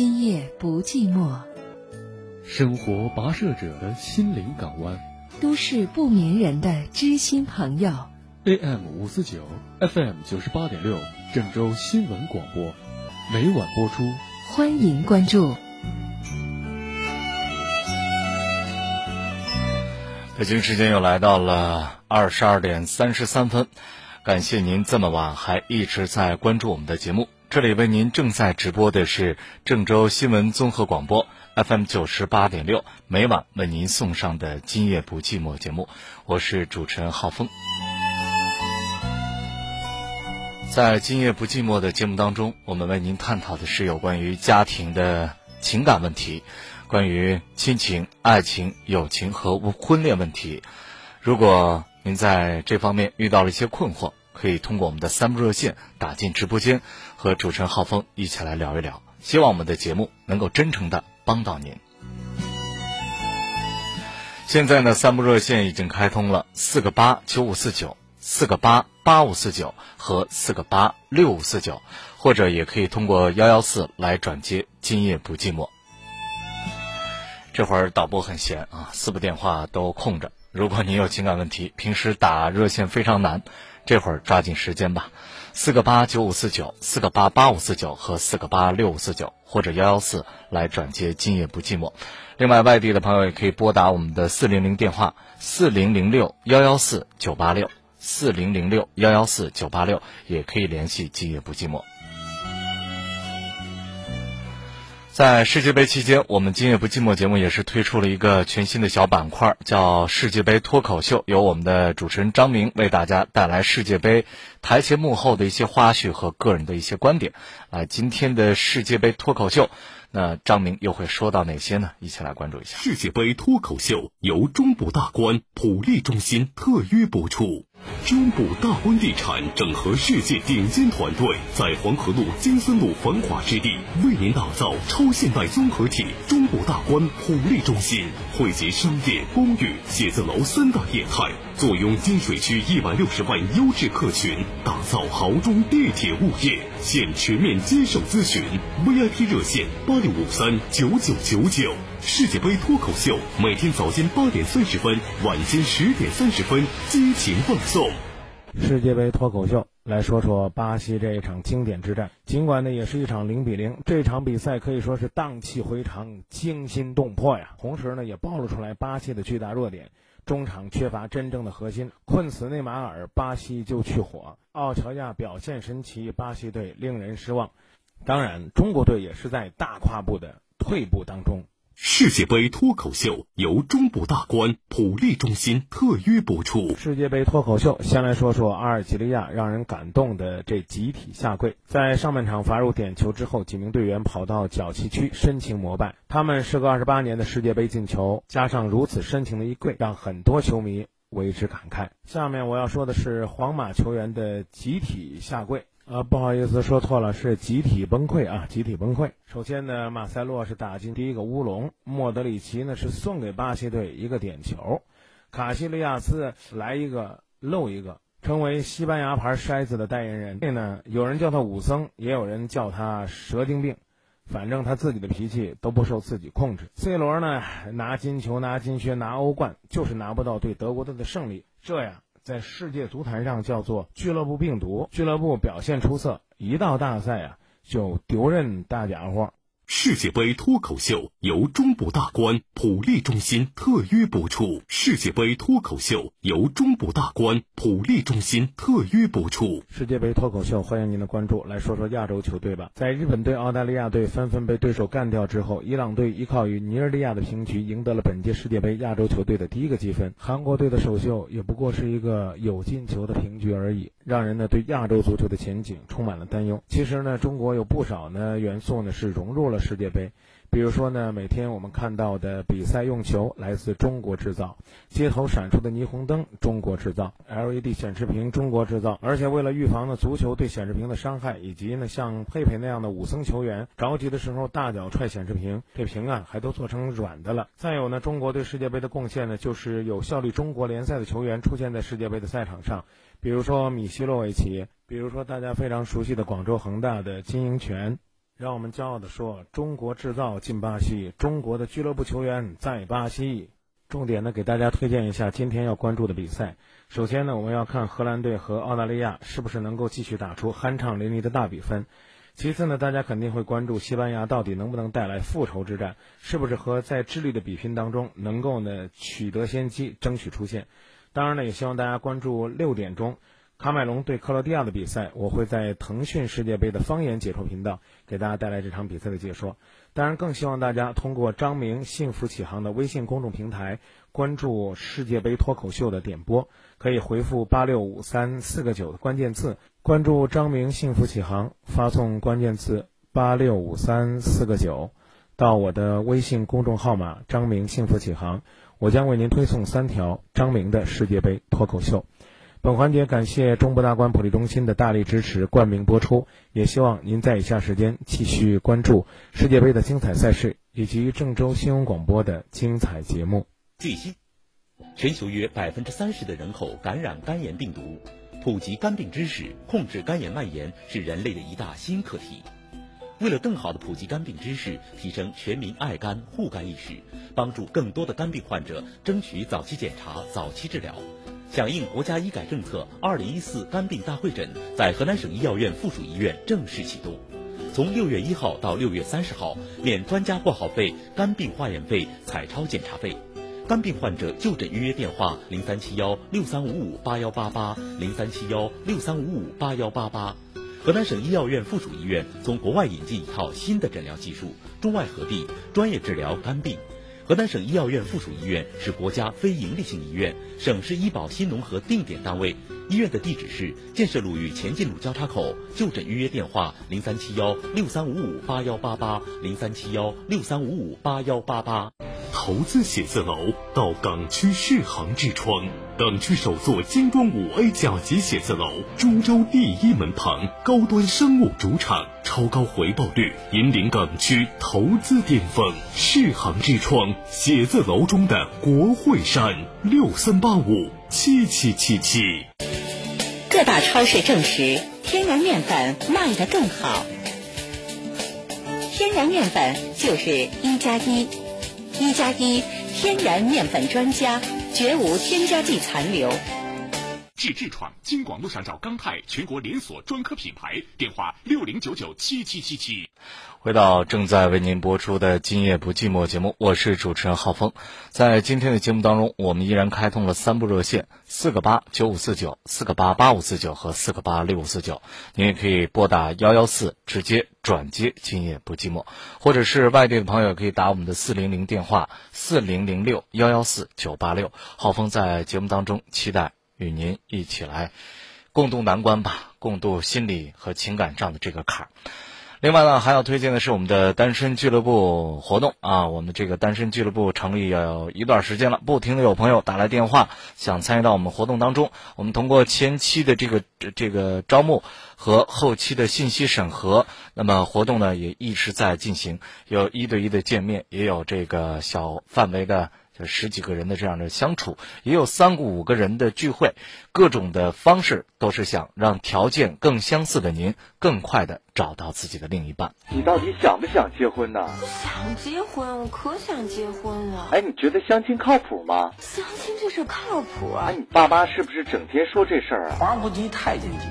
今夜不寂寞，生活跋涉者的心灵港湾，都市不眠人的知心朋友。AM 五四九，FM 九十八点六，郑州新闻广播，每晚播出。欢迎关注。北京时间又来到了二十二点三十三分，感谢您这么晚还一直在关注我们的节目。这里为您正在直播的是郑州新闻综合广播 FM 九十八点六，每晚为您送上的《今夜不寂寞》节目，我是主持人浩峰。在《今夜不寂寞》的节目当中，我们为您探讨的是有关于家庭的情感问题，关于亲情、爱情、友情和婚恋问题。如果您在这方面遇到了一些困惑，可以通过我们的三部热线打进直播间，和主持人浩峰一起来聊一聊。希望我们的节目能够真诚的帮到您。现在呢，三部热线已经开通了，四个八九五四九。四个八八五四九和四个八六五四九，或者也可以通过幺幺四来转接。今夜不寂寞。这会儿导播很闲啊，四部电话都空着。如果您有情感问题，平时打热线非常难，这会儿抓紧时间吧。四个八九五四九、四个八八五四九和四个八六五四九，或者幺幺四来转接。今夜不寂寞。另外，外地的朋友也可以拨打我们的四零零电话四零零六幺幺四九八六。四零零六幺幺四九八六也可以联系《今夜不寂寞》。在世界杯期间，我们《今夜不寂寞》节目也是推出了一个全新的小板块，叫“世界杯脱口秀”，由我们的主持人张明为大家带来世界杯台前幕后的一些花絮和个人的一些观点。啊，今天的世界杯脱口秀，那张明又会说到哪些呢？一起来关注一下。世界杯脱口秀由中部大观普利中心特约播出。中部大观地产整合世界顶尖团队，在黄河路金森路繁华之地，为您打造超现代综合体。中部大观普利中心汇集商业、公寓、写字楼三大业态，坐拥金水区一百六十万优质客群，打造豪中地铁物业。现全面接受咨询，VIP 热线八六五三九九九九。世界杯脱口秀每天早间八点三十分，晚间十点三十分激情放送。世界杯脱口秀来说说巴西这一场经典之战。尽管呢也是一场零比零，这场比赛可以说是荡气回肠、惊心动魄呀。同时呢也暴露出来巴西的巨大弱点，中场缺乏真正的核心，困死内马尔，巴西就去火。奥乔亚表现神奇，巴西队令人失望。当然，中国队也是在大跨步的退步当中。世界杯脱口秀由中部大观普利中心特约播出。世界杯脱口秀，先来说说阿尔及利亚让人感动的这集体下跪。在上半场罚入点球之后，几名队员跑到角旗区深情膜拜。他们时隔二十八年的世界杯进球，加上如此深情的一跪，让很多球迷为之感慨。下面我要说的是皇马球员的集体下跪。呃，不好意思，说错了，是集体崩溃啊！集体崩溃。首先呢，马塞洛是打进第一个乌龙，莫德里奇呢是送给巴西队一个点球，卡西利亚斯来一个漏一个，成为西班牙牌筛子的代言人。这呢，有人叫他武僧，也有人叫他蛇精病，反正他自己的脾气都不受自己控制。C 罗呢，拿金球、拿金靴、拿欧冠，就是拿不到对德国队的胜利，这样。在世界足坛上叫做俱乐部病毒，俱乐部表现出色，一到大赛啊就丢人大家伙。世界杯脱口秀由中部大观普利中心特约播出。世界杯脱口秀由中部大观普利中心特约播出。世界杯脱口秀，欢迎您的关注。来说说亚洲球队吧。在日本队、澳大利亚队纷纷被对手干掉之后，伊朗队依靠与尼日利亚的平局，赢得了本届世界杯亚洲球队的第一个积分。韩国队的首秀也不过是一个有进球的平局而已，让人呢对亚洲足球的前景充满了担忧。其实呢，中国有不少呢元素呢是融入了世界杯。比如说呢，每天我们看到的比赛用球来自中国制造，街头闪出的霓虹灯中国制造，LED 显示屏中国制造。而且为了预防呢足球对显示屏的伤害，以及呢像佩佩那样的武僧球员着急的时候大脚踹显示屏，这屏啊还都做成软的了。再有呢，中国对世界杯的贡献呢，就是有效力中国联赛的球员出现在世界杯的赛场上，比如说米西洛维奇，比如说大家非常熟悉的广州恒大的金英权。让我们骄傲地说：“中国制造进巴西，中国的俱乐部球员在巴西。”重点呢，给大家推荐一下今天要关注的比赛。首先呢，我们要看荷兰队和澳大利亚是不是能够继续打出酣畅淋漓的大比分。其次呢，大家肯定会关注西班牙到底能不能带来复仇之战，是不是和在智利的比拼当中能够呢取得先机，争取出线。当然呢，也希望大家关注六点钟卡麦隆对克罗地亚的比赛，我会在腾讯世界杯的方言解说频道给大家带来这场比赛的解说。当然，更希望大家通过张明幸福启航的微信公众平台关注世界杯脱口秀的点播，可以回复八六五三四个九的关键字，关注张明幸福启航，发送关键字八六五三四个九到我的微信公众号码张明幸福启航，我将为您推送三条张明的世界杯脱口秀。本环节感谢中部大观普利中心的大力支持冠名播出，也希望您在以下时间继续关注世界杯的精彩赛事以及郑州新闻广播的精彩节目。最新，全球约百分之三十的人口感染肝炎病毒，普及肝病知识，控制肝炎蔓延是人类的一大新课题。为了更好的普及肝病知识，提升全民爱肝护肝意识，帮助更多的肝病患者争取早期检查、早期治疗。响应国家医改政策，二零一四肝病大会诊在河南省医药院附属医院正式启动。从六月一号到六月三十号，免专家挂号费、肝病化验费、彩超检查费。肝病患者就诊预约电话：零三七幺六三五五八幺八八，零三七幺六三五五八幺八八。河南省医药院附属医院从国外引进一套新的诊疗技术，中外合璧，专业治疗肝病。河南省医药院附属医院是国家非营利性医院，省市医保新农合定点单位。医院的地址是建设路与前进路交叉口。就诊预约电话：零三七幺六三五五八幺八八，零三七幺六三五五八幺八八。投资写字楼到港区世行之窗，港区首座精装五 A 甲级写字楼，株洲第一门旁，高端商务主场，超高回报率，引领港区投资巅峰。世行之窗写字楼中的国会山，六三八五七七七七。各大超市证实，天然面粉卖得更好。天然面粉就是一加一。一加一天然面粉专家，绝无添加剂残留。治痔疮，京广路上找钢泰，全国连锁专科品牌，电话六零九九七七七七。回到正在为您播出的《今夜不寂寞》节目，我是主持人浩峰。在今天的节目当中，我们依然开通了三部热线：四个八九五四九、四个八八五四九和四个八六五四九。您也可以拨打幺幺四直接转接《今夜不寂寞》，或者是外地的朋友可以打我们的四零零电话四零零六幺幺四九八六。浩峰在节目当中期待。与您一起来共度难关吧，共度心理和情感上的这个坎儿。另外呢，还要推荐的是我们的单身俱乐部活动啊，我们这个单身俱乐部成立要一段时间了，不停的有朋友打来电话，想参与到我们活动当中。我们通过前期的这个这个招募和后期的信息审核，那么活动呢也一直在进行，有一对一的见面，也有这个小范围的。十几个人的这样的相处，也有三五个人的聚会，各种的方式都是想让条件更相似的您更快的找到自己的另一半。你到底想不想结婚呢？想结婚，我可想结婚了。哎，你觉得相亲靠谱吗？相亲这事靠谱啊！哎，你爸妈是不是整天说这事儿啊？皇上不急太监急，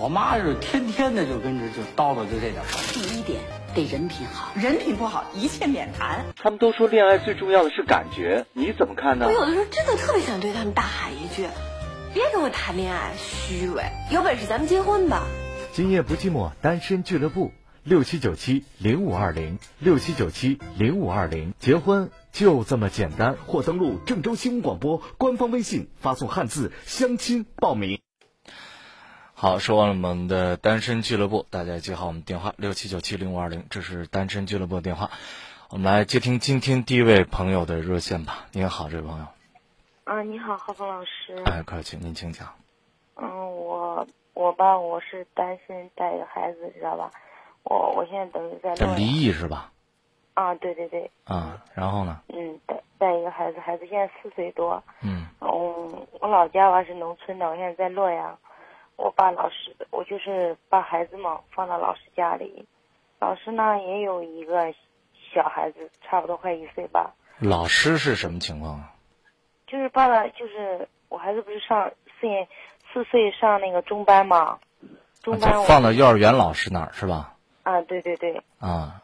我妈是天天的就跟着就叨叨就这点事儿。第一点。得人品好，人品不好一切免谈。他们都说恋爱最重要的是感觉，你怎么看呢？我有的时候真的特别想对他们大喊一句：“别跟我谈恋爱，虚伪！有本事咱们结婚吧。”今夜不寂寞，单身俱乐部六七九七零五二零六七九七零五二零，结婚就这么简单。或登录郑州新闻广播官方微信，发送汉字相亲报名。好，说完了我们的单身俱乐部，大家记好我们电话六七九七零五二零，这是单身俱乐部的电话。我们来接听今天第一位朋友的热线吧。您好，这位朋友。啊，你好，何峰老师。哎，客气，您请讲。嗯，我我吧，我是单身带一个孩子，知道吧？我我现在等于在。这离异是吧？啊，对对对。啊，然后呢？嗯，带带一个孩子，孩子现在四岁多。嗯。嗯，我老家吧是农村的，我现在在洛阳。我把老师，我就是把孩子嘛放到老师家里，老师呢也有一个小孩子，差不多快一岁吧。老师是什么情况啊？就是爸爸，就是我孩子不是上四年四岁上那个中班嘛，中班我放到幼儿园老师那儿是吧？啊，对对对。啊。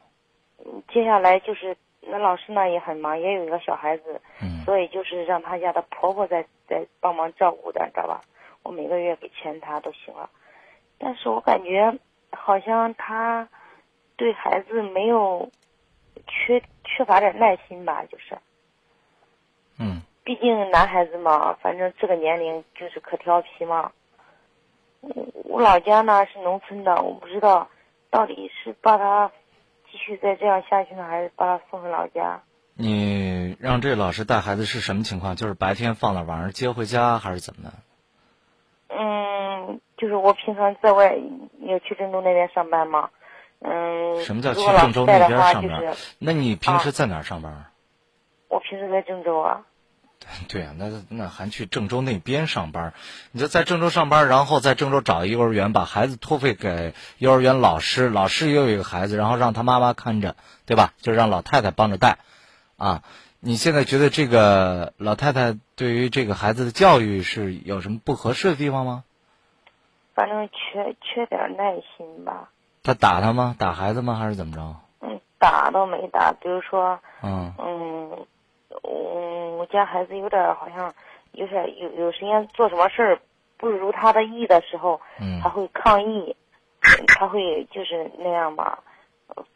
接下来就是那老师呢也很忙，也有一个小孩子，嗯、所以就是让他家的婆婆在在帮忙照顾的，知道吧？我每个月给钱他都行了，但是我感觉好像他对孩子没有缺缺乏点耐心吧，就是。嗯。毕竟男孩子嘛，反正这个年龄就是可调皮嘛。我老家呢是农村的，我不知道到底是把他继续再这样下去呢，还是把他送回老家。你让这老师带孩子是什么情况？就是白天放了，晚上接回家，还是怎么的？嗯，就是我平常在外要去郑州那边上班嘛。嗯。什么叫去郑州那边上班？就是、那你平时在哪儿上班？啊、我平时在郑州啊。对呀、啊，那那还去郑州那边上班？你就在郑州上班，然后在郑州找幼儿园，把孩子托付给幼儿园老师，老师也有一个孩子，然后让他妈妈看着，对吧？就让老太太帮着带，啊。你现在觉得这个老太太对于这个孩子的教育是有什么不合适的地方吗？反正缺缺点耐心吧。他打他吗？打孩子吗？还是怎么着？嗯，打都没打。比如说，嗯嗯，我，我家孩子有点好像有点有有时间做什么事儿不如他的意的时候，嗯，他会抗议，他会就是那样吧。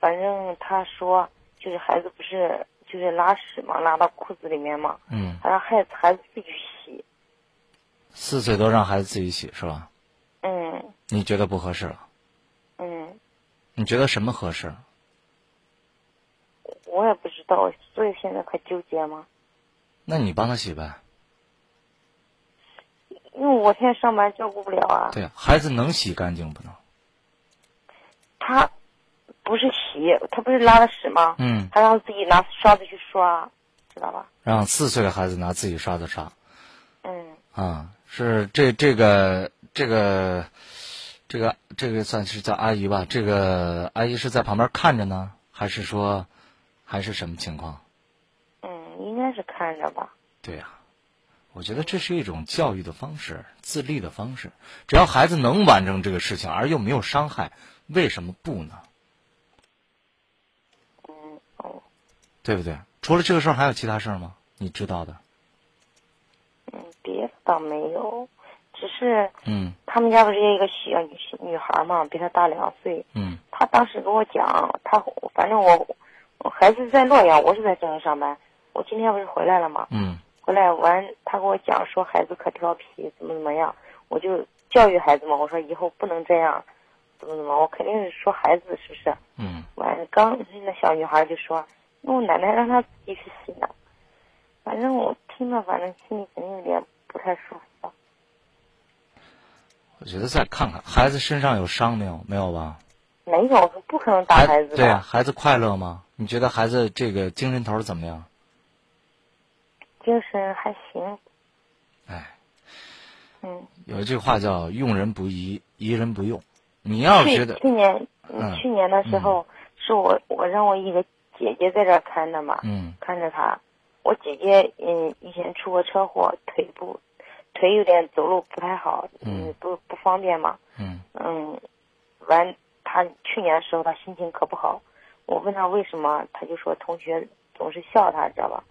反正他说，就是孩子不是。就是拉屎嘛，拉到裤子里面嘛，嗯，他让孩子孩子自己洗。四岁都让孩子自己洗是吧？嗯。你觉得不合适了？嗯。你觉得什么合适？我也不知道，所以现在可纠结吗。那你帮他洗呗。因为我现在上班照顾不了啊。对呀，孩子能洗干净不能？他。不是洗，他不是拉的屎吗？嗯，他让自己拿刷子去刷，知道吧？让四岁的孩子拿自己刷子刷。嗯。啊，是这这个这个这个这个算是叫阿姨吧？这个阿姨是在旁边看着呢，还是说还是什么情况？嗯，应该是看着吧。对呀、啊，我觉得这是一种教育的方式，自立的方式。只要孩子能完成这个事情，而又没有伤害，为什么不呢？嗯哦对不对？除了这个事儿，还有其他事儿吗？你知道的？嗯，别的倒没有，只是嗯，他们家不是有一个小女女孩嘛，比他大两岁。嗯，他当时跟我讲，他反正我我孩子在洛阳，我是在郑州上班。我今天不是回来了嘛？嗯，回来完，他跟我讲说孩子可调皮，怎么怎么样，我就教育孩子嘛。我说以后不能这样，怎么怎么，我肯定是说孩子是不是？嗯，完刚那小女孩就说。那我奶奶让她自己去洗呢，反正我听了，反正心里肯定有点不太舒服。我觉得再看看孩子身上有伤没有？没有吧？没有，不可能打孩子的。对呀、啊，孩子快乐吗？你觉得孩子这个精神头怎么样？精神还行。哎。嗯。有一句话叫“用人不疑，疑人不用”。你要觉得去年、嗯、去年的时候，嗯、是我我让我一个。姐姐在这儿看着嘛，嗯，看着他。我姐姐嗯以前出过车祸，腿部腿有点走路不太好，嗯，不不方便嘛，嗯嗯，完他去年的时候他心情可不好，我问他为什么，他就说同学总是笑他，知道吧？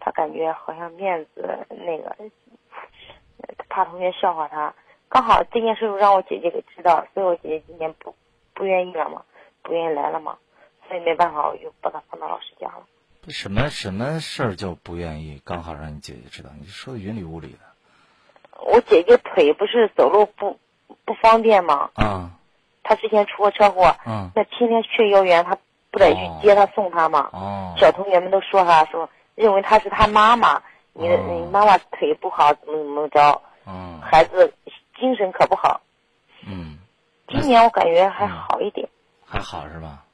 他感觉好像面子那个，怕同学笑话他。刚好这件事让我姐姐给知道，所以我姐姐今年不不愿意了嘛，不愿意来了嘛。所以没办法，我就把他放到老师家了。什么什么事儿就不愿意？刚好让你姐姐知道，你说的云里雾里的。我姐姐腿不是走路不不方便吗？啊。她之前出过车祸，嗯，那天天去幼儿园，她不得去接她送她吗？哦。小同学们都说她说，认为她是她妈妈，你你妈妈腿不好，怎么怎么着？嗯。孩子精神可不好。嗯。今年我感觉还好一点。嗯、还好是吧？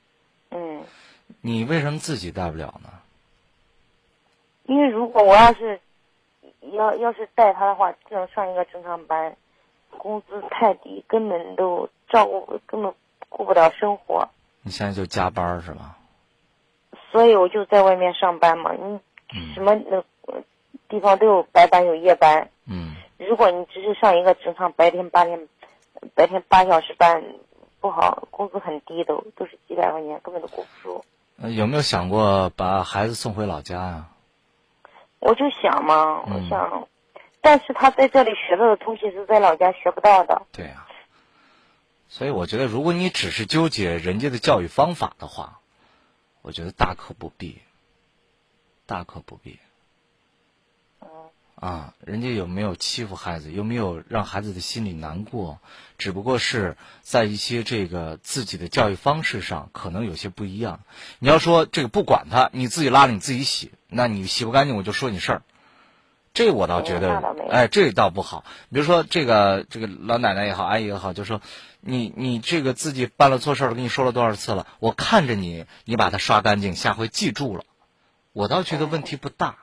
嗯，你为什么自己带不了呢？因为如果我要是要要是带他的话，只能上一个正常班，工资太低，根本都照顾根本顾不了生活。你现在就加班是吧？所以我就在外面上班嘛。你什么那地方都有白班有夜班。嗯。如果你只是上一个正常白天八天，白天八小时班，不好，工资很低，都都是几百块钱，根本都顾不住。有没有想过把孩子送回老家呀？我就想嘛，我想，但是他在这里学到的东西是在老家学不到的。对呀。所以我觉得，如果你只是纠结人家的教育方法的话，我觉得大可不必，大可不必。啊，人家有没有欺负孩子，有没有让孩子的心里难过？只不过是在一些这个自己的教育方式上可能有些不一样。你要说这个不管他，你自己拉着你自己洗，那你洗不干净我就说你事儿。这我倒觉得，哎，这倒不好。比如说这个这个老奶奶也好，阿姨也好，就说你你这个自己办了错事儿，跟你说了多少次了，我看着你，你把它刷干净，下回记住了，我倒觉得问题不大。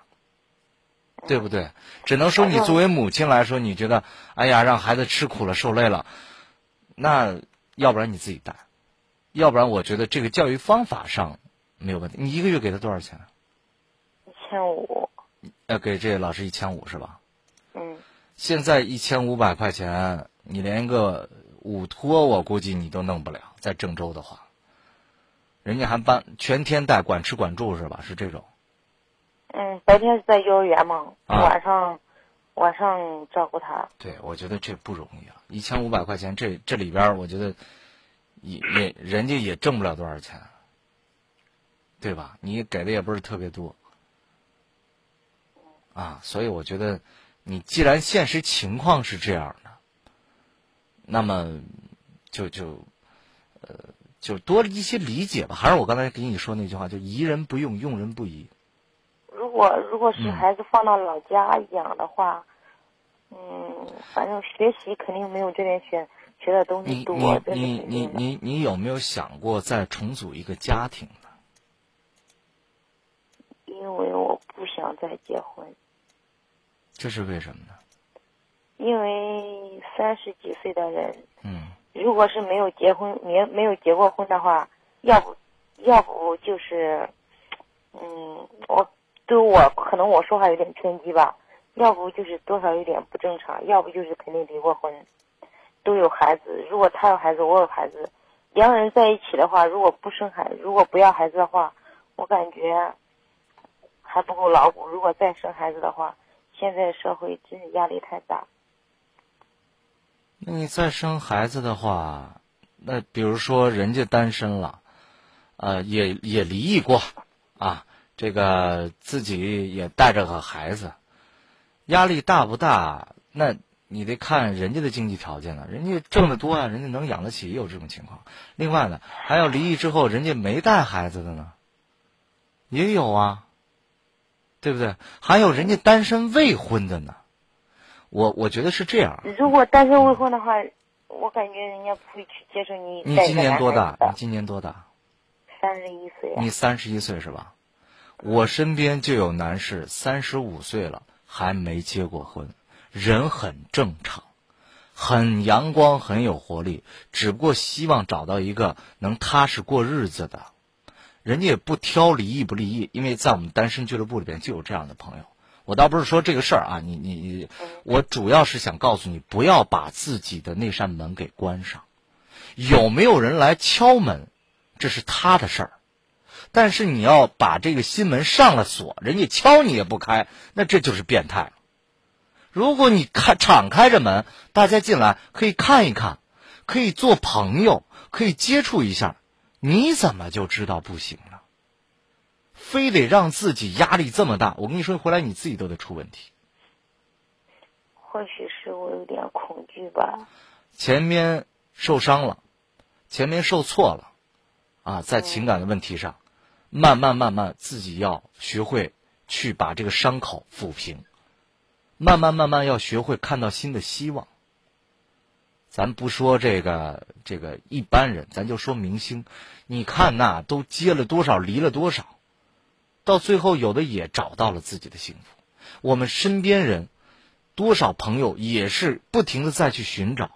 对不对？只能说你作为母亲来说，你觉得，哎呀，让孩子吃苦了、受累了，那要不然你自己带，要不然我觉得这个教育方法上没有问题。你一个月给他多少钱？一千五。要给这老师一千五是吧？嗯。现在一千五百块钱，你连个午托，我估计你都弄不了。在郑州的话，人家还办全天带，管吃管住是吧？是这种。嗯，白天是在幼儿园嘛，晚上晚上照顾他。对，我觉得这不容易啊，一千五百块钱，这这里边我觉得也也人家也挣不了多少钱，对吧？你给的也不是特别多，啊，所以我觉得你既然现实情况是这样的，那么就就呃就多一些理解吧。还是我刚才给你说那句话，就疑人不用，用人不疑。如果如果是孩子放到老家养的话，嗯，反正学习肯定没有这边学学的东西多。你你你你你你有没有想过再重组一个家庭呢？因为我不想再结婚。这是为什么呢？因为三十几岁的人，嗯，如果是没有结婚没没有结过婚的话，要不要不就是，嗯，我。对我可能我说话有点偏激吧，要不就是多少有点不正常，要不就是肯定离过婚，都有孩子。如果他有孩子，我有孩子，两个人在一起的话，如果不生孩，如果不要孩子的话，我感觉还不够牢固。如果再生孩子的话，现在社会真是压力太大。那你再生孩子的话，那比如说人家单身了，呃，也也离异过，啊。这个自己也带着个孩子，压力大不大？那你得看人家的经济条件了。人家挣得多啊，人家能养得起，也有这种情况。另外呢，还有离异之后人家没带孩子的呢，也有啊，对不对？还有人家单身未婚的呢。我我觉得是这样。如果单身未婚的话，我感觉人家不会去接受你。你今年多大？你今年多大？三十一岁。你三十一岁是吧？我身边就有男士三十五岁了还没结过婚，人很正常，很阳光，很有活力，只不过希望找到一个能踏实过日子的，人家也不挑离异不离异，因为在我们单身俱乐部里边就有这样的朋友。我倒不是说这个事儿啊，你你你，我主要是想告诉你，不要把自己的那扇门给关上，有没有人来敲门，这是他的事儿。但是你要把这个心门上了锁，人家敲你也不开，那这就是变态了。如果你开敞开着门，大家进来可以看一看，可以做朋友，可以接触一下，你怎么就知道不行了？非得让自己压力这么大？我跟你说，回来你自己都得出问题。或许是我有点恐惧吧。前面受伤了，前面受挫了，啊，在情感的问题上。慢慢慢慢，自己要学会去把这个伤口抚平。慢慢慢慢，要学会看到新的希望。咱不说这个这个一般人，咱就说明星。你看那都结了多少，离了多少，到最后有的也找到了自己的幸福。我们身边人多少朋友也是不停的再去寻找，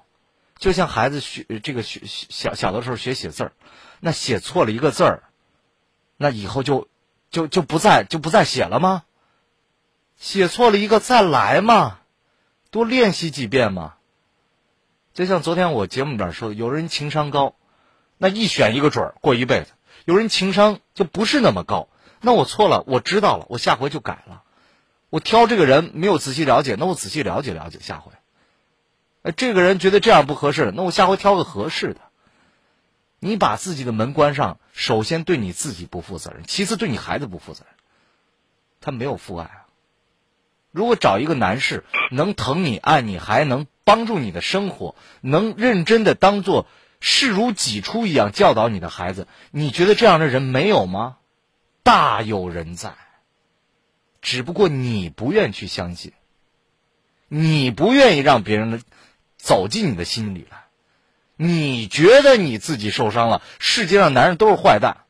就像孩子学这个学小小的时候学写字儿，那写错了一个字儿，那以后就就就不再就不再写了吗？写错了一个再来嘛，多练习几遍嘛。就像昨天我节目里边说的，有人情商高，那一选一个准儿过一辈子；有人情商就不是那么高，那我错了，我知道了，我下回就改了。我挑这个人没有仔细了解，那我仔细了解了解，下回。哎，这个人觉得这样不合适，那我下回挑个合适的。你把自己的门关上，首先对你自己不负责任，其次对你孩子不负责任。他没有父爱啊。如果找一个男士能疼你、爱你，还能帮助你的生活，能认真的当做视如己出一样教导你的孩子，你觉得这样的人没有吗？大有人在。只不过你不愿去相信，你不愿意让别人走进你的心里来，你觉得你自己受伤了，世界上男人都是坏蛋。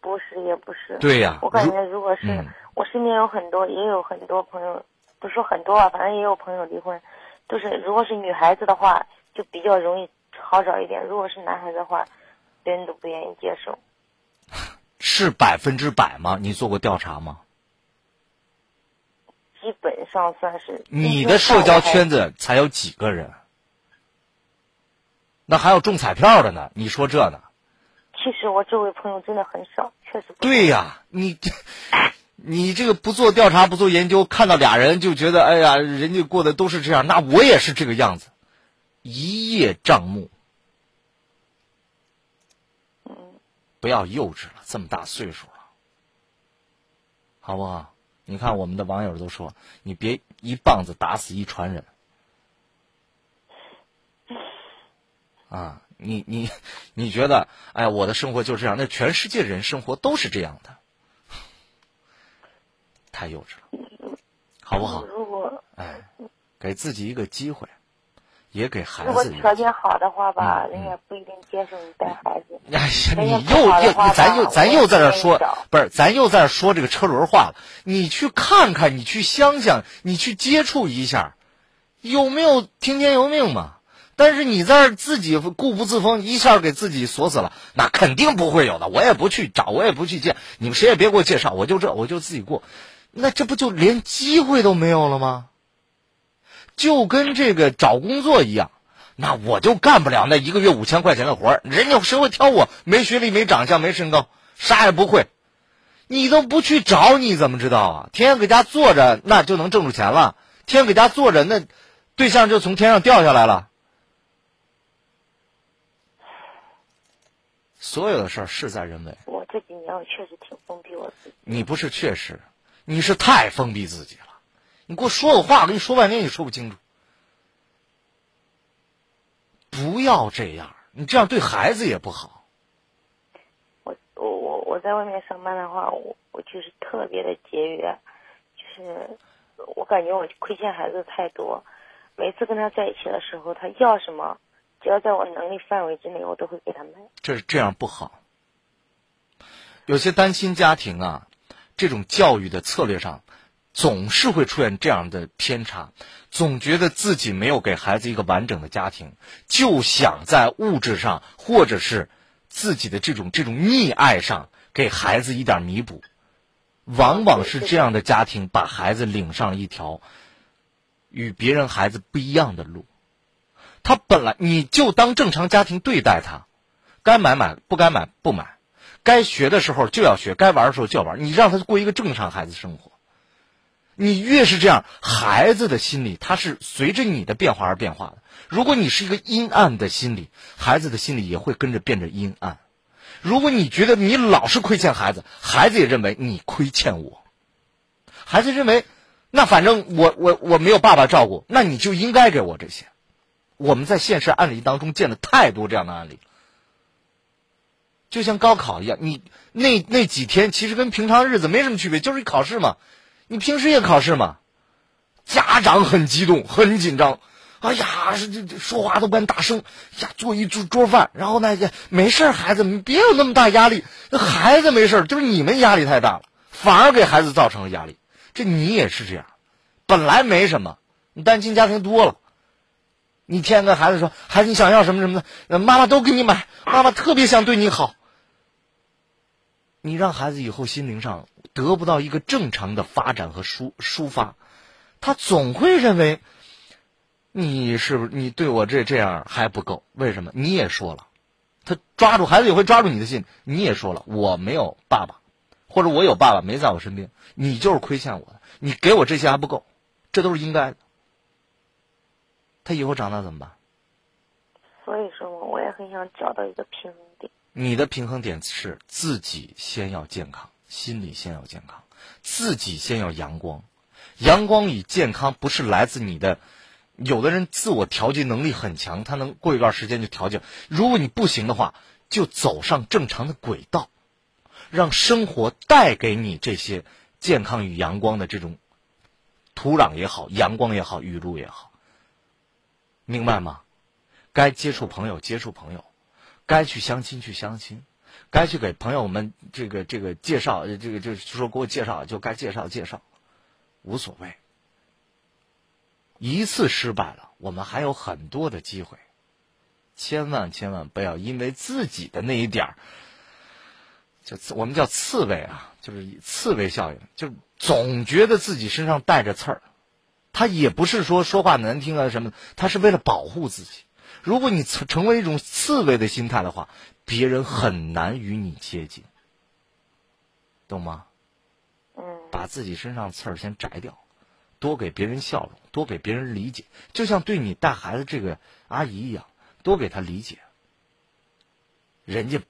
不是，也不是。对呀，我感觉如果是。我身边有很多，也有很多朋友，不说很多吧，反正也有朋友离婚，都是如果是女孩子的话，就比较容易好找一点；如果是男孩子的话，别人都不愿意接受。是百分之百吗？你做过调查吗？基本上算是。你的社交圈子才有几个人？那还有中彩票的呢？你说这呢？其实我周围朋友真的很少，确实。对呀，你。你这个不做调查不做研究，看到俩人就觉得哎呀，人家过的都是这样，那我也是这个样子，一叶障目。不要幼稚了，这么大岁数了，好不好？你看我们的网友都说，你别一棒子打死一船人。啊，你你你觉得，哎，我的生活就这样，那全世界人生活都是这样的。太幼稚了，好不好？如果哎，给自己一个机会，也给孩子。如果条件好的话吧，人家不一定接受你带孩子。哎呀，你又又咱又咱又在这说，不是咱又在这说这个车轮话了。你去看看，你去想想，你去接触一下，有没有听天由命嘛？但是你在这自己固步自封，一下给自己锁死了，那肯定不会有的。我也不去找，我也不去见，你们谁也别给我介绍，我就这，我就自己过。那这不就连机会都没有了吗？就跟这个找工作一样，那我就干不了那一个月五千块钱的活儿，人家谁会挑我？没学历、没长相、没身高，啥也不会，你都不去找，你怎么知道啊？天天搁家坐着，那就能挣着钱了？天天搁家坐着，那对象就从天上掉下来了？所有的事儿事在人为。我这几年我确实挺封闭我自己。你不是确实。你是太封闭自己了，你给我说个话，我跟你说半天也说不清楚。不要这样，你这样对孩子也不好。我我我我在外面上班的话，我我就是特别的节约，就是我感觉我亏欠孩子太多，每次跟他在一起的时候，他要什么，只要在我能力范围之内，我都会给他买。这是这样不好，有些单亲家庭啊。这种教育的策略上，总是会出现这样的偏差，总觉得自己没有给孩子一个完整的家庭，就想在物质上或者是自己的这种这种溺爱上给孩子一点弥补，往往是这样的家庭把孩子领上一条与别人孩子不一样的路。他本来你就当正常家庭对待他，该买买，不该买不买。该学的时候就要学，该玩的时候就要玩。你让他过一个正常孩子生活，你越是这样，孩子的心理他是随着你的变化而变化的。如果你是一个阴暗的心理，孩子的心理也会跟着变着阴暗。如果你觉得你老是亏欠孩子，孩子也认为你亏欠我。孩子认为，那反正我我我没有爸爸照顾，那你就应该给我这些。我们在现实案例当中见了太多这样的案例。就像高考一样，你那那几天其实跟平常日子没什么区别，就是考试嘛。你平时也考试嘛。家长很激动，很紧张。哎呀，这这说话都不敢大声。呀，做一桌桌饭，然后呢，没事孩子你别有那么大压力。那孩子没事就是你们压力太大了，反而给孩子造成了压力。这你也是这样，本来没什么，你单亲家庭多了，你天天跟孩子说，孩子你想要什么什么的，妈妈都给你买，妈妈特别想对你好。你让孩子以后心灵上得不到一个正常的发展和抒抒发，他总会认为你是不是你对我这这样还不够？为什么？你也说了，他抓住孩子也会抓住你的心。你也说了，我没有爸爸，或者我有爸爸没在我身边，你就是亏欠我的，你给我这些还不够，这都是应该的。他以后长大怎么办？所以说嘛，我也很想找到一个平衡点。你的平衡点是自己先要健康，心理先要健康，自己先要阳光。阳光与健康不是来自你的，有的人自我调节能力很强，他能过一段时间就调节。如果你不行的话，就走上正常的轨道，让生活带给你这些健康与阳光的这种土壤也好，阳光也好，雨露也好，明白吗？该接触朋友，接触朋友。该去相亲去相亲，该去给朋友们这个这个介绍，这个就说给我介绍，就该介绍介绍，无所谓。一次失败了，我们还有很多的机会，千万千万不要因为自己的那一点儿，就我们叫刺猬啊，就是刺猬效应，就总觉得自己身上带着刺儿，他也不是说说话难听啊什么，他是为了保护自己。如果你成成为一种刺猬的心态的话，别人很难与你接近，懂吗？嗯。把自己身上刺儿先摘掉，多给别人笑容，多给别人理解，就像对你带孩子这个阿姨一样，多给她理解。人家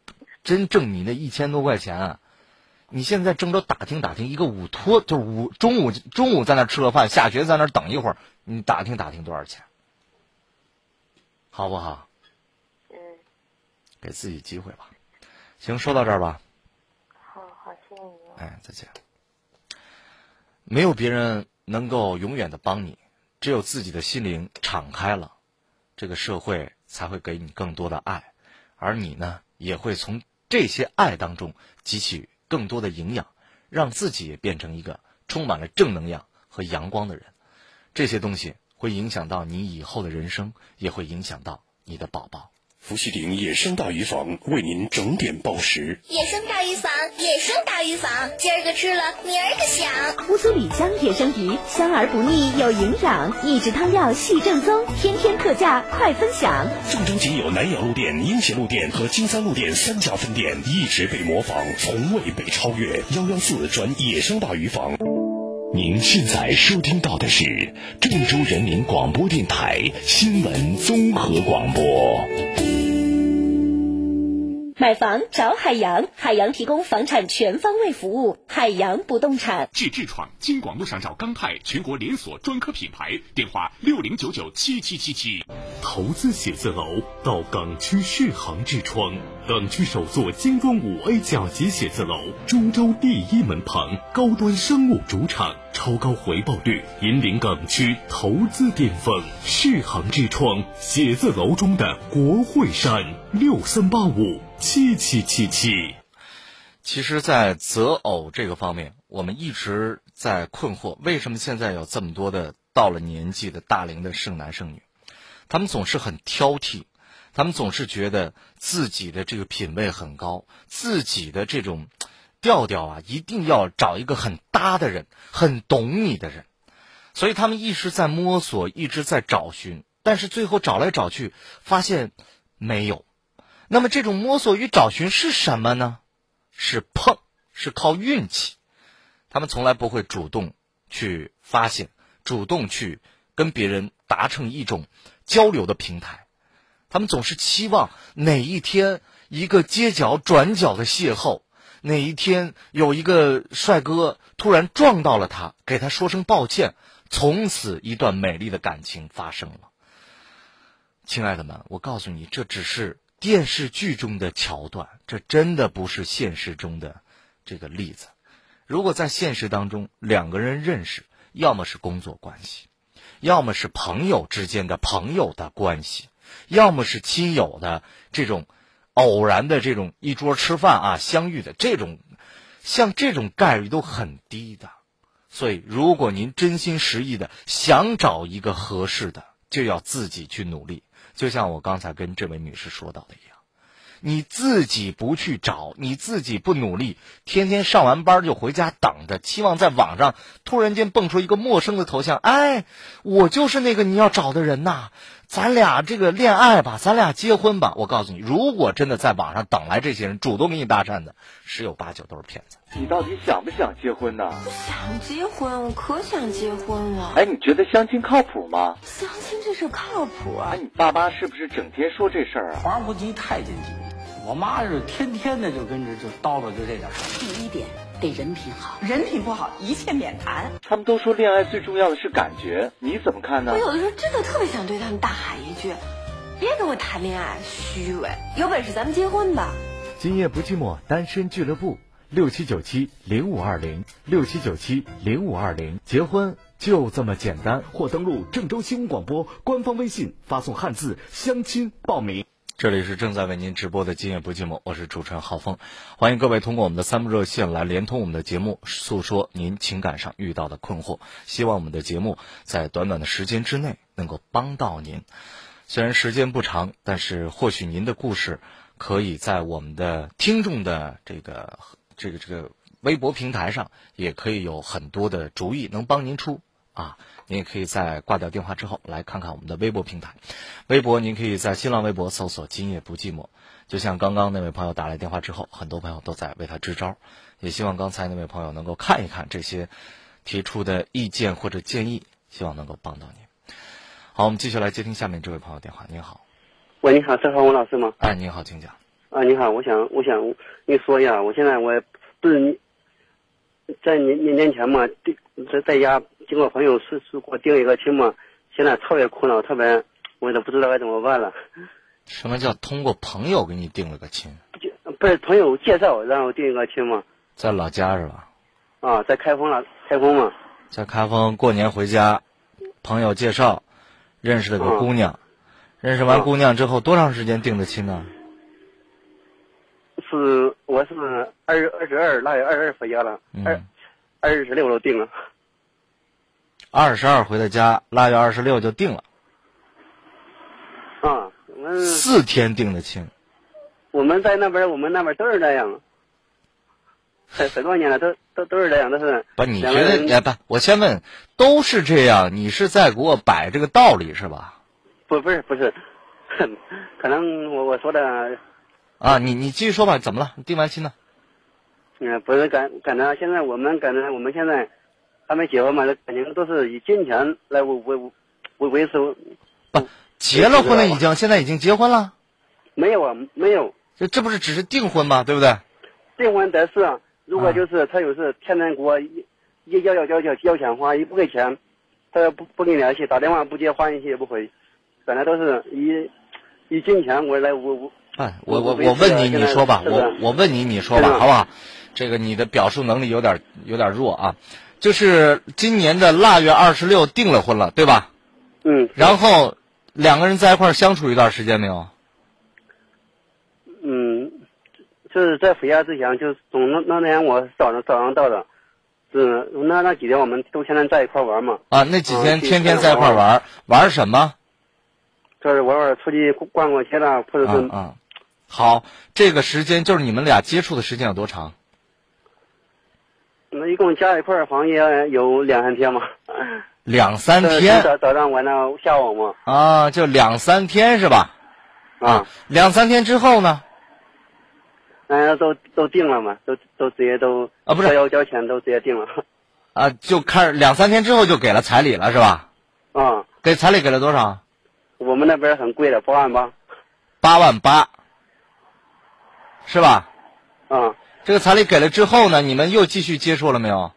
真挣你那一千多块钱，啊你现在郑州打听打听，一个午托就是午中午中午在那吃个饭，下学在那等一会儿，你打听打听多少钱？好不好？嗯，给自己机会吧。行，说到这儿吧。好好，谢谢你。哎，再见。没有别人能够永远的帮你，只有自己的心灵敞开了，这个社会才会给你更多的爱，而你呢，也会从这些爱当中汲取更多的营养，让自己也变成一个充满了正能量和阳光的人。这些东西。会影响到你以后的人生，也会影响到你的宝宝。福喜鼎野生大鱼坊为您整点报时。野生大鱼坊，野生大鱼坊，今儿个吃了，明儿个想。乌苏里江野生鱼，香而不腻，有营养，秘制汤料系正宗，天天特价，快分享。郑州仅有南阳路店、英协路店和金三路店三家分店，一直被模仿，从未被超越。幺幺四转野生大鱼坊。您现在收听到的是郑州人民广播电台新闻综合广播。买房找海洋，海洋提供房产全方位服务。海洋不动产。治痔疮，京广路上找钢泰，全国连锁专科品牌，电话六零九九七七七七。投资写字楼到港区世行痔疮，港区首座精装五 A 甲级写字楼，株洲第一门旁，高端商务主场，超高回报率，引领港区投资巅峰。世行之窗写字楼中的国会山，六三八五。七七七七。其实，在择偶这个方面，我们一直在困惑：为什么现在有这么多的到了年纪的大龄的剩男剩女？他们总是很挑剔，他们总是觉得自己的这个品味很高，自己的这种调调啊，一定要找一个很搭的人，很懂你的人。所以他们一直在摸索，一直在找寻，但是最后找来找去，发现没有。那么这种摸索与找寻是什么呢？是碰，是靠运气。他们从来不会主动去发现，主动去跟别人达成一种交流的平台。他们总是期望哪一天一个街角转角的邂逅，哪一天有一个帅哥突然撞到了他，给他说声抱歉，从此一段美丽的感情发生了。亲爱的们，我告诉你，这只是。电视剧中的桥段，这真的不是现实中的这个例子。如果在现实当中，两个人认识，要么是工作关系，要么是朋友之间的朋友的关系，要么是亲友的这种偶然的这种一桌吃饭啊相遇的这种，像这种概率都很低的。所以，如果您真心实意的想找一个合适的，就要自己去努力。就像我刚才跟这位女士说到的一样，你自己不去找，你自己不努力，天天上完班就回家等着，期望在网上突然间蹦出一个陌生的头像，哎，我就是那个你要找的人呐，咱俩这个恋爱吧，咱俩结婚吧。我告诉你，如果真的在网上等来这些人主动给你搭讪的，十有八九都是骗子。你到底想不想结婚呢？想结婚，我可想结婚了。哎，你觉得相亲靠谱吗？相亲这事靠谱啊！哎，你爸妈是不是整天说这事儿啊？皇上不急太监急，我妈是天天的就跟着就叨叨就这点事儿第一点得人品好，人品不好一切免谈。他们都说恋爱最重要的是感觉，你怎么看呢？我有的时候真的特别想对他们大喊一句：“别跟我谈恋爱，虚伪！有本事咱们结婚吧。”今夜不寂寞，单身俱乐部。六七九七零五二零六七九七零五二零，结婚就这么简单。或登录郑州新闻广播官方微信，发送汉字“相亲”报名。这里是正在为您直播的《今夜不寂寞》，我是主持人浩峰，欢迎各位通过我们的三部热线来连通我们的节目，诉说您情感上遇到的困惑。希望我们的节目在短短的时间之内能够帮到您。虽然时间不长，但是或许您的故事可以在我们的听众的这个。这个这个微博平台上也可以有很多的主意能帮您出啊，您也可以在挂掉电话之后来看看我们的微博平台。微博您可以在新浪微博搜索“今夜不寂寞”。就像刚刚那位朋友打来电话之后，很多朋友都在为他支招，也希望刚才那位朋友能够看一看这些提出的意见或者建议，希望能够帮到您。好，我们继续来接听下面这位朋友电话。您好，喂，你好，是何文老师吗？哎，您好，请讲。啊，你好，我想，我想跟你说一下，我现在我不是你，在年年年前嘛，订在在家经过朋友是是给我订一个亲嘛，现在特别苦恼，特别我都不知道该怎么办了。什么叫通过朋友给你订了个亲？不是朋友介绍，然后订一个亲嘛。在老家是吧？啊，在开封了，开封嘛。在开封过年回家，朋友介绍认识了个姑娘，认识完姑娘之后多长时间订的亲呢？是，我是二二十二腊月二十二回家了，二二十六了定了。二十二回的家，腊月二十六就定了。啊，我们四天定的亲。我们在那边，我们那边都是这样，很很多年了，都都都是这样，都是。不，你觉得？哎，不，我先问，都是这样，你是在给我摆这个道理是吧？不，不是，不是，可能我我说的。啊，你你继续说吧，怎么了？你定完亲呢？嗯，不是感感觉现在我们感觉我们现在还没结婚嘛，那肯定都是以金钱来维维维维持。不，结了婚了已经，现在已经结婚了。没有啊，没有。这这不是只是订婚吗？对不对？订婚但是啊，如果就是他有事天天给我要要要要要钱花，一不给钱，他要不不跟你联系，打电话不接，发信息也不回，本来都是以以金钱为来维维。哎，我我我问你，你说吧，我我问你，你说吧，好不好？这个你的表述能力有点有点弱啊。就是今年的腊月二十六订了婚了，对吧？嗯。然后两个人在一块儿相处一段时间没有？嗯，就是在回家之前，就从那那天我早上早上到的，是那那几天我们都天天在一块玩嘛。啊，那几天天天在一块玩，玩什么？就是玩玩出去逛逛街啦，或者是啊。好，这个时间就是你们俩接触的时间有多长？那一共加一块儿，好像也有两三天嘛。两三天。早早上晚上下午嘛。啊，就两三天是吧？啊，两三天之后呢？嗯，都都定了嘛，都都直接都啊，不是要交钱都直接定了。啊，就看两三天之后就给了彩礼了是吧？啊。给彩礼给了多少？我们那边很贵的，八万八。八万八。是吧？啊，这个彩礼给了之后呢，你们又继续接触了没有？啊，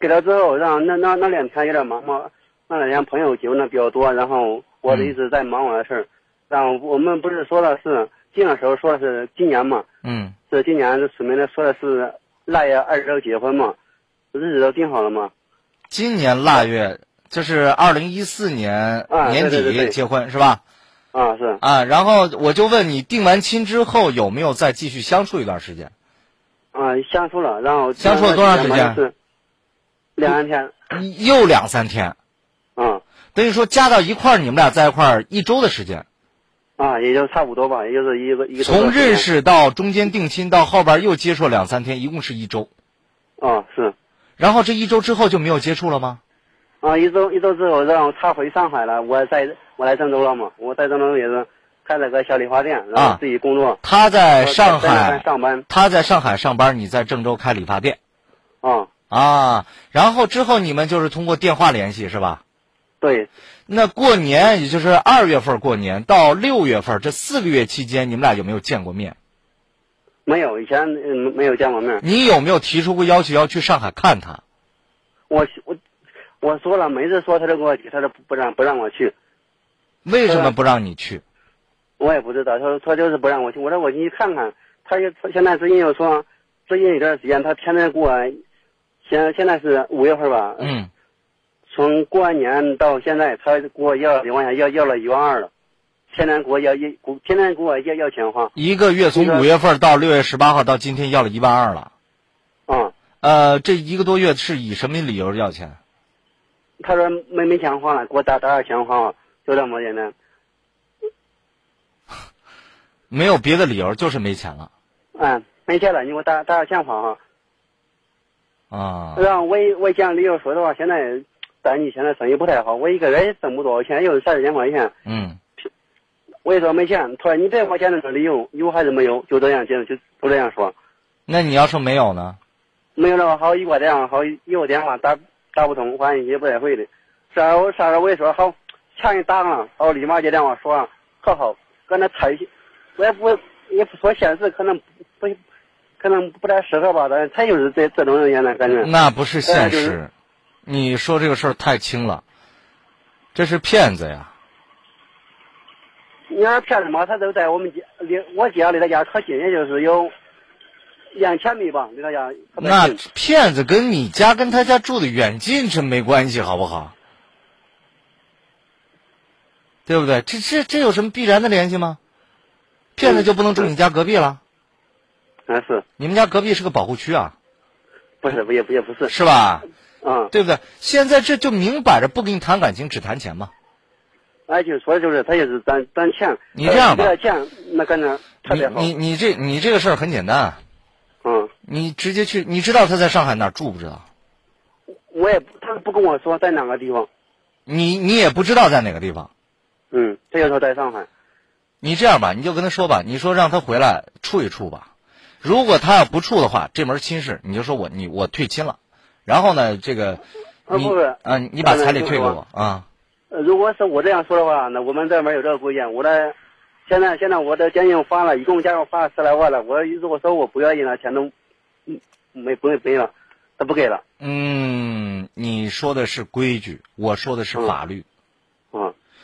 给了之后，让那那那两天有点忙嘛，那两天朋友结婚的比较多，然后我一直在忙我的事儿。然后我们不是说的是进的时候说的是今年嘛？嗯。是今年署名的说的是腊月二十六结婚嘛？日子都定好了嘛？今年腊月就是二零一四年年底结婚是吧？啊是啊，然后我就问你，定完亲之后有没有再继续相处一段时间？啊，相处了，然后相处了多长时间？是两三天。又两三天。啊，等于说加到一块儿，你们俩在一块儿一周的时间。啊，也就差不多吧，也就是一个一个。从认识到中间定亲到后边又接触两三天，一共是一周。啊，是。然后这一周之后就没有接触了吗？啊，一周一周之后，然后他回上海了，我在我来郑州了嘛，我在郑州也是开了个小理发店，然后自己工作。他在上海上班。他在上海上班，你在郑州开理发店。啊。啊，然后之后你们就是通过电话联系是吧？对。那过年，也就是二月份过年到六月份这四个月期间，你们俩有没有见过面？没有，以前没有见过面。你有没有提出过要求要去上海看他？我我我说了，每次说他都给我提，他都不让不让我去。为什么不让你去？我也不知道，他说他就是不让我去。我说我进去看看，他就现在最近又说，最近一段时间他天天给我，现现在是五月份吧？嗯。从过完年到现在，他给我要两万钱，要要了一万二了。天天给我要一，天天给我要要钱花。一个月从五月份到六月十八号到今天要了一万二了。啊。呃，这一个多月是以什么理由要钱？他说没没钱花了，给我打打点钱花，就这么简单。没有别的理由，就是没钱了。嗯，没钱了，你给我打打个电话哈。啊。然后我也我讲理由说的话，现在。但你现在生意不太好，我一个月也挣不多，现在又是三四千块钱。嗯。我也说没钱，他说你别花钱那个理由，有还是没有？就这样，就就就这样说。那你要说没有呢？没有的话，好一挂电话，好一个电话打打不通，发信息不带回的。啥时候啥时候我也说好，钱一打上，我立马接电话说可好，搁那猜，我也不也不说现实，可能不可能不太适合吧？但他就是这这种人，现在感觉。那不是现实。你说这个事儿太轻了，这是骗子呀！你要是骗子嘛，他都在我们家离我家离他家可近，也就是有两千米吧，离他家。那骗子跟你家跟他家住的远近是没关系，好不好？对不对？这这这有什么必然的联系吗？骗子就不能住你家隔壁了？啊，是。你们家隔壁是个保护区啊？不是，不也不也不是。是吧？嗯，对不对？现在这就明摆着不跟你谈感情，只谈钱嘛。哎，就说的就是他也是单单欠。你这样吧，钱那感觉特别好。你你这你这个事儿很简单。嗯。你直接去，你知道他在上海哪住不知道？我也他不跟我说在哪个地方。你你也不知道在哪个地方。嗯，他就说在上海。你这样吧，你就跟他说吧，你说让他回来处一处吧。如果他要不处的话，这门亲事你就说我你我退亲了。然后呢，这个你啊，你把彩礼退给我啊。如果是我这样说的话，那我们这边有这个规定。我的现在现在我的将近花了，一共加上花了十来万了。我如果说我不愿意了，钱都没不会给了，他不给了。嗯，你说的是规矩，我说的是法律。啊，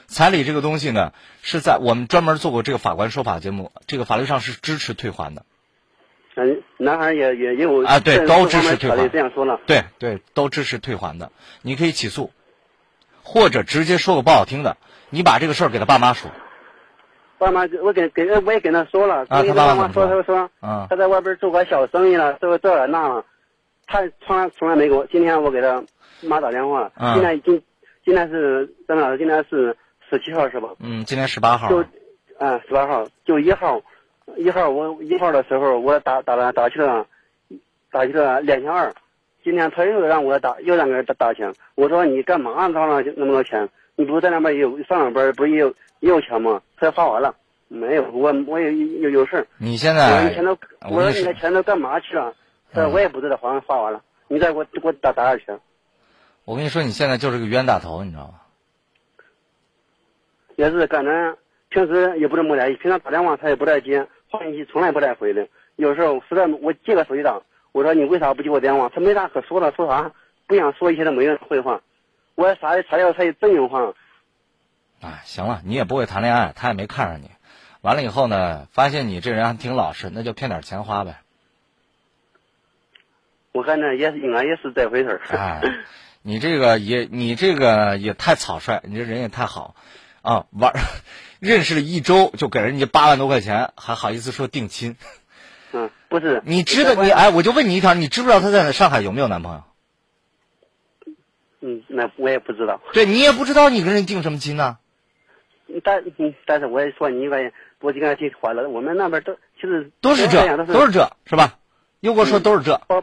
彩礼这个东西呢，是在我们专门做过这个法官说法节目，这个法律上是支持退还的。嗯，男孩也也有啊，对，都支持退还。这样说了，对对，都支持退还的。你可以起诉，或者直接说个不好听的，你把这个事儿给他爸妈说。爸妈，我跟跟我也跟他说了，跟他爸妈说，他说，啊，他在外边做个小生意了，这个这了那了，他从来从来没给我。今天我给他妈打电话，今天今今天是张老师，今天是十七号是吧？嗯，今天十八号。就，嗯，十八号，就一号。一号我一号的时候我打打了打去了，打去了两千二，今天他又让我打又让给打打钱，我说你干嘛打了那么多钱？你不是在那边有上了班不是也有也有钱吗？他花完了没有？我我也有有事你现在我钱都我说你的钱都干嘛去了？他说我也不知道，好像花完了。你再给我给我打打点钱。我跟你说，你现在就是个冤大头，你知道吗？也是感觉平时也不怎么联系，平常打电话他也不带接。发信息从来不带回的，有时候实在我接个手机打，我说你为啥不接我电话？他没啥可说的，说啥不想说一些都没人回话，我啥啥要他也真有话。啊，行了，你也不会谈恋爱，他也没看上你，完了以后呢，发现你这人还挺老实，那就骗点钱花呗。我看着也是应该也是这回事儿。哎，你这个也你这个也太草率，你这人也太好，啊玩。认识了一周就给人家八万多块钱，还好意思说定亲？嗯，不是。你知道你哎，我就问你一条，你知不知道她在上海有没有男朋友？嗯，那我也不知道。对你也不知道你跟人定什么亲呢？但嗯，但是我也说你应该，我就跟他提话了。我们那边都其实都是这，都是这，是吧？又跟我说都是这，包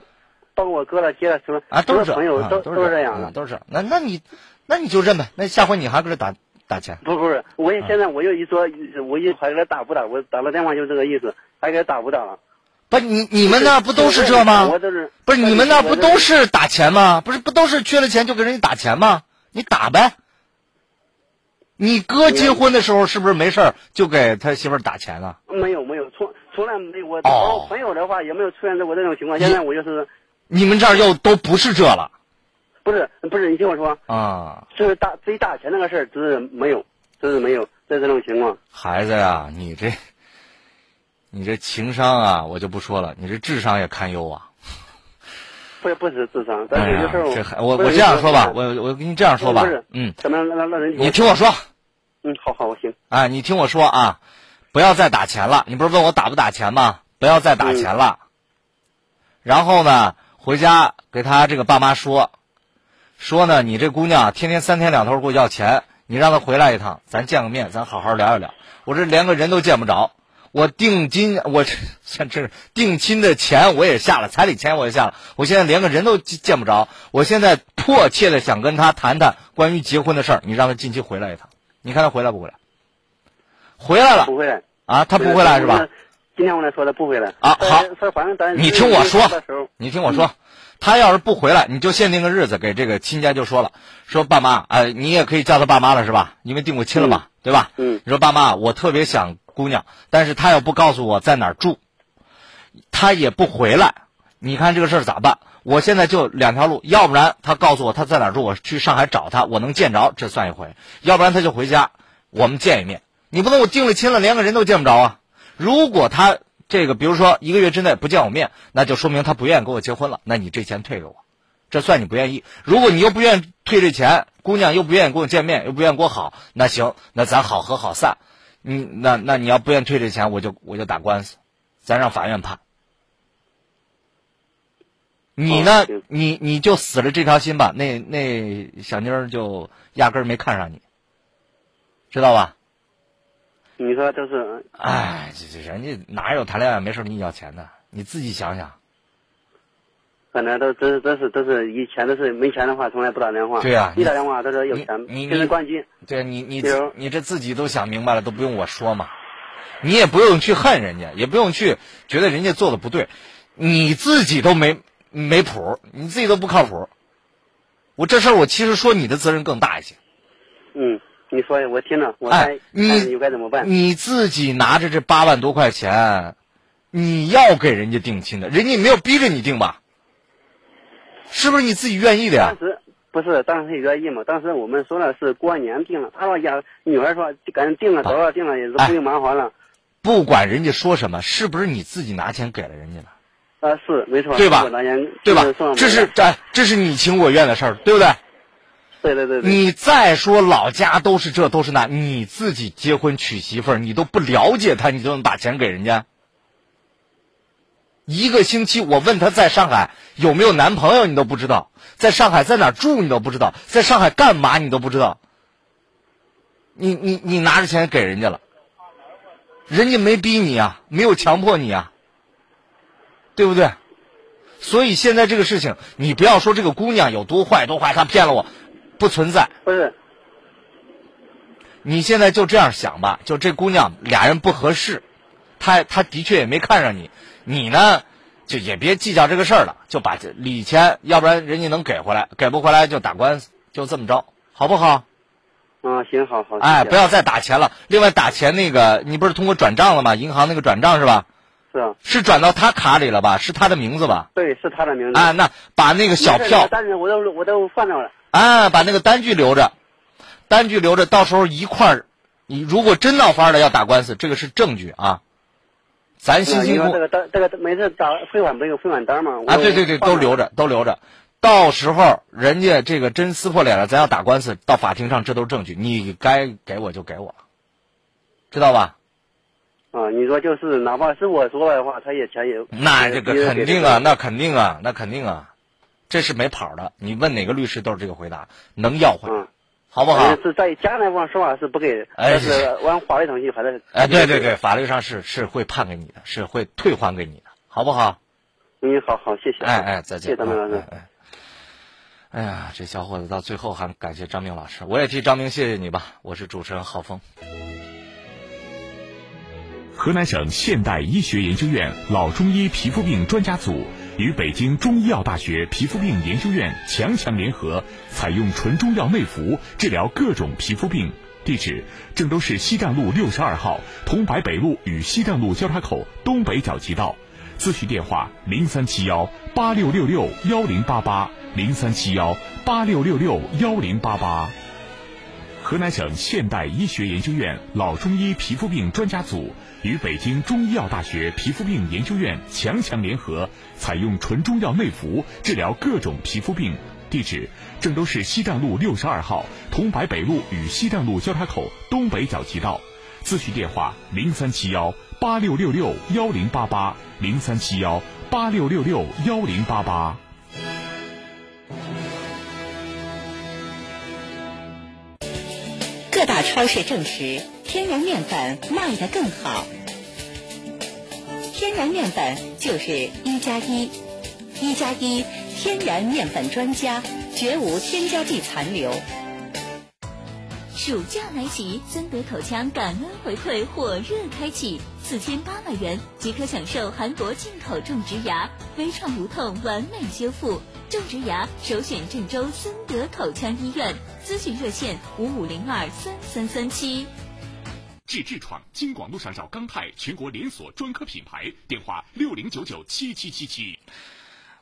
包括我哥了姐了什么啊，都是朋友都都是这样的，都是。那那你那你就认呗。那下回你还搁这打打钱？不不是，我也现在我又一说，我一还给他打不打？我打了电话就这个意思，还给他打不打了。不，你你们那不都是这吗？我都是不是你们那不都是打钱吗？不是不都是缺了钱就给人家打钱吗？你打呗。你哥结婚的时候是不是没事就给他媳妇打钱了？没有没有，从从来没有。我我朋友的话也没有出现过这种情况。现在我就是你们这儿又都不是这了。不是不是，你听我说啊，就是打至于打钱那个事儿，只是没有，就是没有这这种情况。孩子呀，你这你这情商啊，我就不说了，你这智商也堪忧啊。不 不是智商，但是有时候我我这样说吧，我我跟你这样说吧，嗯，怎么让让人你听我说，嗯，好好，我行。哎，你听我说啊，不要再打钱了。你不是问我打不打钱吗？不要再打钱了。然后呢，回家给他这个爸妈说，说呢，你这姑娘天天三天两头给我要钱，你让她回来一趟，咱见个面，咱好好聊一聊。我这连个人都见不着。我定金，我这这是定亲的钱我也下了，彩礼钱我也下了，我现在连个人都见不着。我现在迫切的想跟她谈谈关于结婚的事儿，你让她近期回来一趟，你看她回来不回来？回来了，不回来啊？她不回来是吧？今天我来说的不回来啊。好，你听我说，你听我说，他要是不回来，你就限定个日子给这个亲家就说了，说爸妈，呃，你也可以叫他爸妈了是吧？因为定过亲了嘛，对吧？嗯。你说爸妈，我特别想。姑娘，但是他要不告诉我在哪儿住，他也不回来。你看这个事儿咋办？我现在就两条路，要不然他告诉我他在哪儿住，我去上海找他，我能见着，这算一回；要不然他就回家，我们见一面。你不能我定了亲了，连个人都见不着啊！如果她这个，比如说一个月之内不见我面，那就说明他不愿意跟我结婚了。那你这钱退给我，这算你不愿意。如果你又不愿意退这钱，姑娘又不愿意跟我见面，又不愿意跟我好，那行，那咱好合好散。你那那你要不愿意退这钱，我就我就打官司，咱让法院判。你呢？你你就死了这条心吧。那那小妮儿就压根儿没看上你，知道吧？你说都是？哎，这这人家哪有谈恋爱没事跟你要钱的？你自己想想。可能都都是都是都是以前都是没钱的话从来不打电话，对呀，一打电话都是有钱，你现在关机。对你你你这自己都想明白了，都不用我说嘛，你也不用去恨人家，也不用去觉得人家做的不对，你自己都没没谱，你自己都不靠谱。我这事儿我其实说你的责任更大一些。嗯，你说我听了，我哎，你你该怎么办？你自己拿着这八万多块钱，你要给人家定亲的，人家没有逼着你定吧？是不是你自己愿意的呀？当时不是，当时愿意嘛。当时我们说的是过年定了，他说家女儿说赶紧定了，早点定了也是不用麻烦了。不管人家说什么，是不是你自己拿钱给了人家了？啊，是没错，对吧？对吧？这是这这是你情我愿的事儿，对不对？对对对。你再说老家都是这都是那，你自己结婚娶媳妇儿，你都不了解他，你就能把钱给人家？一个星期，我问他在上海有没有男朋友，你都不知道；在上海在哪住，你都不知道；在上海干嘛，你都不知道。你你你拿着钱给人家了，人家没逼你啊，没有强迫你啊，对不对？所以现在这个事情，你不要说这个姑娘有多坏多坏，她骗了我，不存在。不是。你现在就这样想吧，就这姑娘俩人不合适，她她的确也没看上你。你呢，就也别计较这个事儿了，就把这礼钱，要不然人家能给回来，给不回来就打官司，就这么着，好不好？啊，行，好好。哎，不要再打钱了。另外，打钱那个，你不是通过转账了吗？银行那个转账是吧？是啊。是转到他卡里了吧？是他的名字吧？对，是他的名字。啊，那把那个小票，但是我都我都放着了。啊，把那个单据留着，单据留着，到时候一块儿，你如果真闹翻了要打官司，这个是证据啊。咱辛辛苦苦这个单，这个每次打汇款不有汇款单吗？啊，对对对，都留着，都留着。到时候人家这个真撕破脸了，咱要打官司，到法庭上这都是证据，你该给我就给我，知道吧？啊，你说就是哪怕是我说的话，他也钱也那这个肯定啊，那肯定啊，那肯定啊，这是没跑的。你问哪个律师都是这个回答，能要回来，好不好？是在家那方说话是不给，但，是往法律程序，反正哎，对对对，法律上是是会判给你的，是会退还给你的，好不好？嗯，好好，谢谢。哎哎，再见。谢谢张明老师。哎，哎呀，这小伙子到最后还感谢张明老师，我也替张明谢谢你吧。我是主持人浩峰。河南省现代医学研究院老中医皮肤病专家组与北京中医药大学皮肤病研究院强强联合，采用纯中药内服治疗各种皮肤病。地址：郑州市西站路六十二号桐柏北路与西站路交叉口东北角街道。咨询电话：零三七幺八六六六幺零八八零三七幺八六六六幺零八八。河南省现代医学研究院老中医皮肤病专家组与北京中医药大学皮肤病研究院强强联合，采用纯中药内服治疗各种皮肤病。地址：郑州市西站路六十二号桐柏北路与西站路交叉口东北角街道。咨询电话：零三七幺八六六六幺零八八零三七幺八六六六幺零八八。大超市证实，天然面粉卖得更好。天然面粉就是一加一，一加一天然面粉专家，绝无添加剂残留。暑假来袭，森德口腔感恩回馈火热开启，四千八百元即可享受韩国进口种植牙，微创无痛完美修复。种植牙首选郑州森德口腔医院，咨询热线五五零二三三三七。治痔疮，京广路上找钢泰全国连锁专科品牌，电话六零九九七七七七。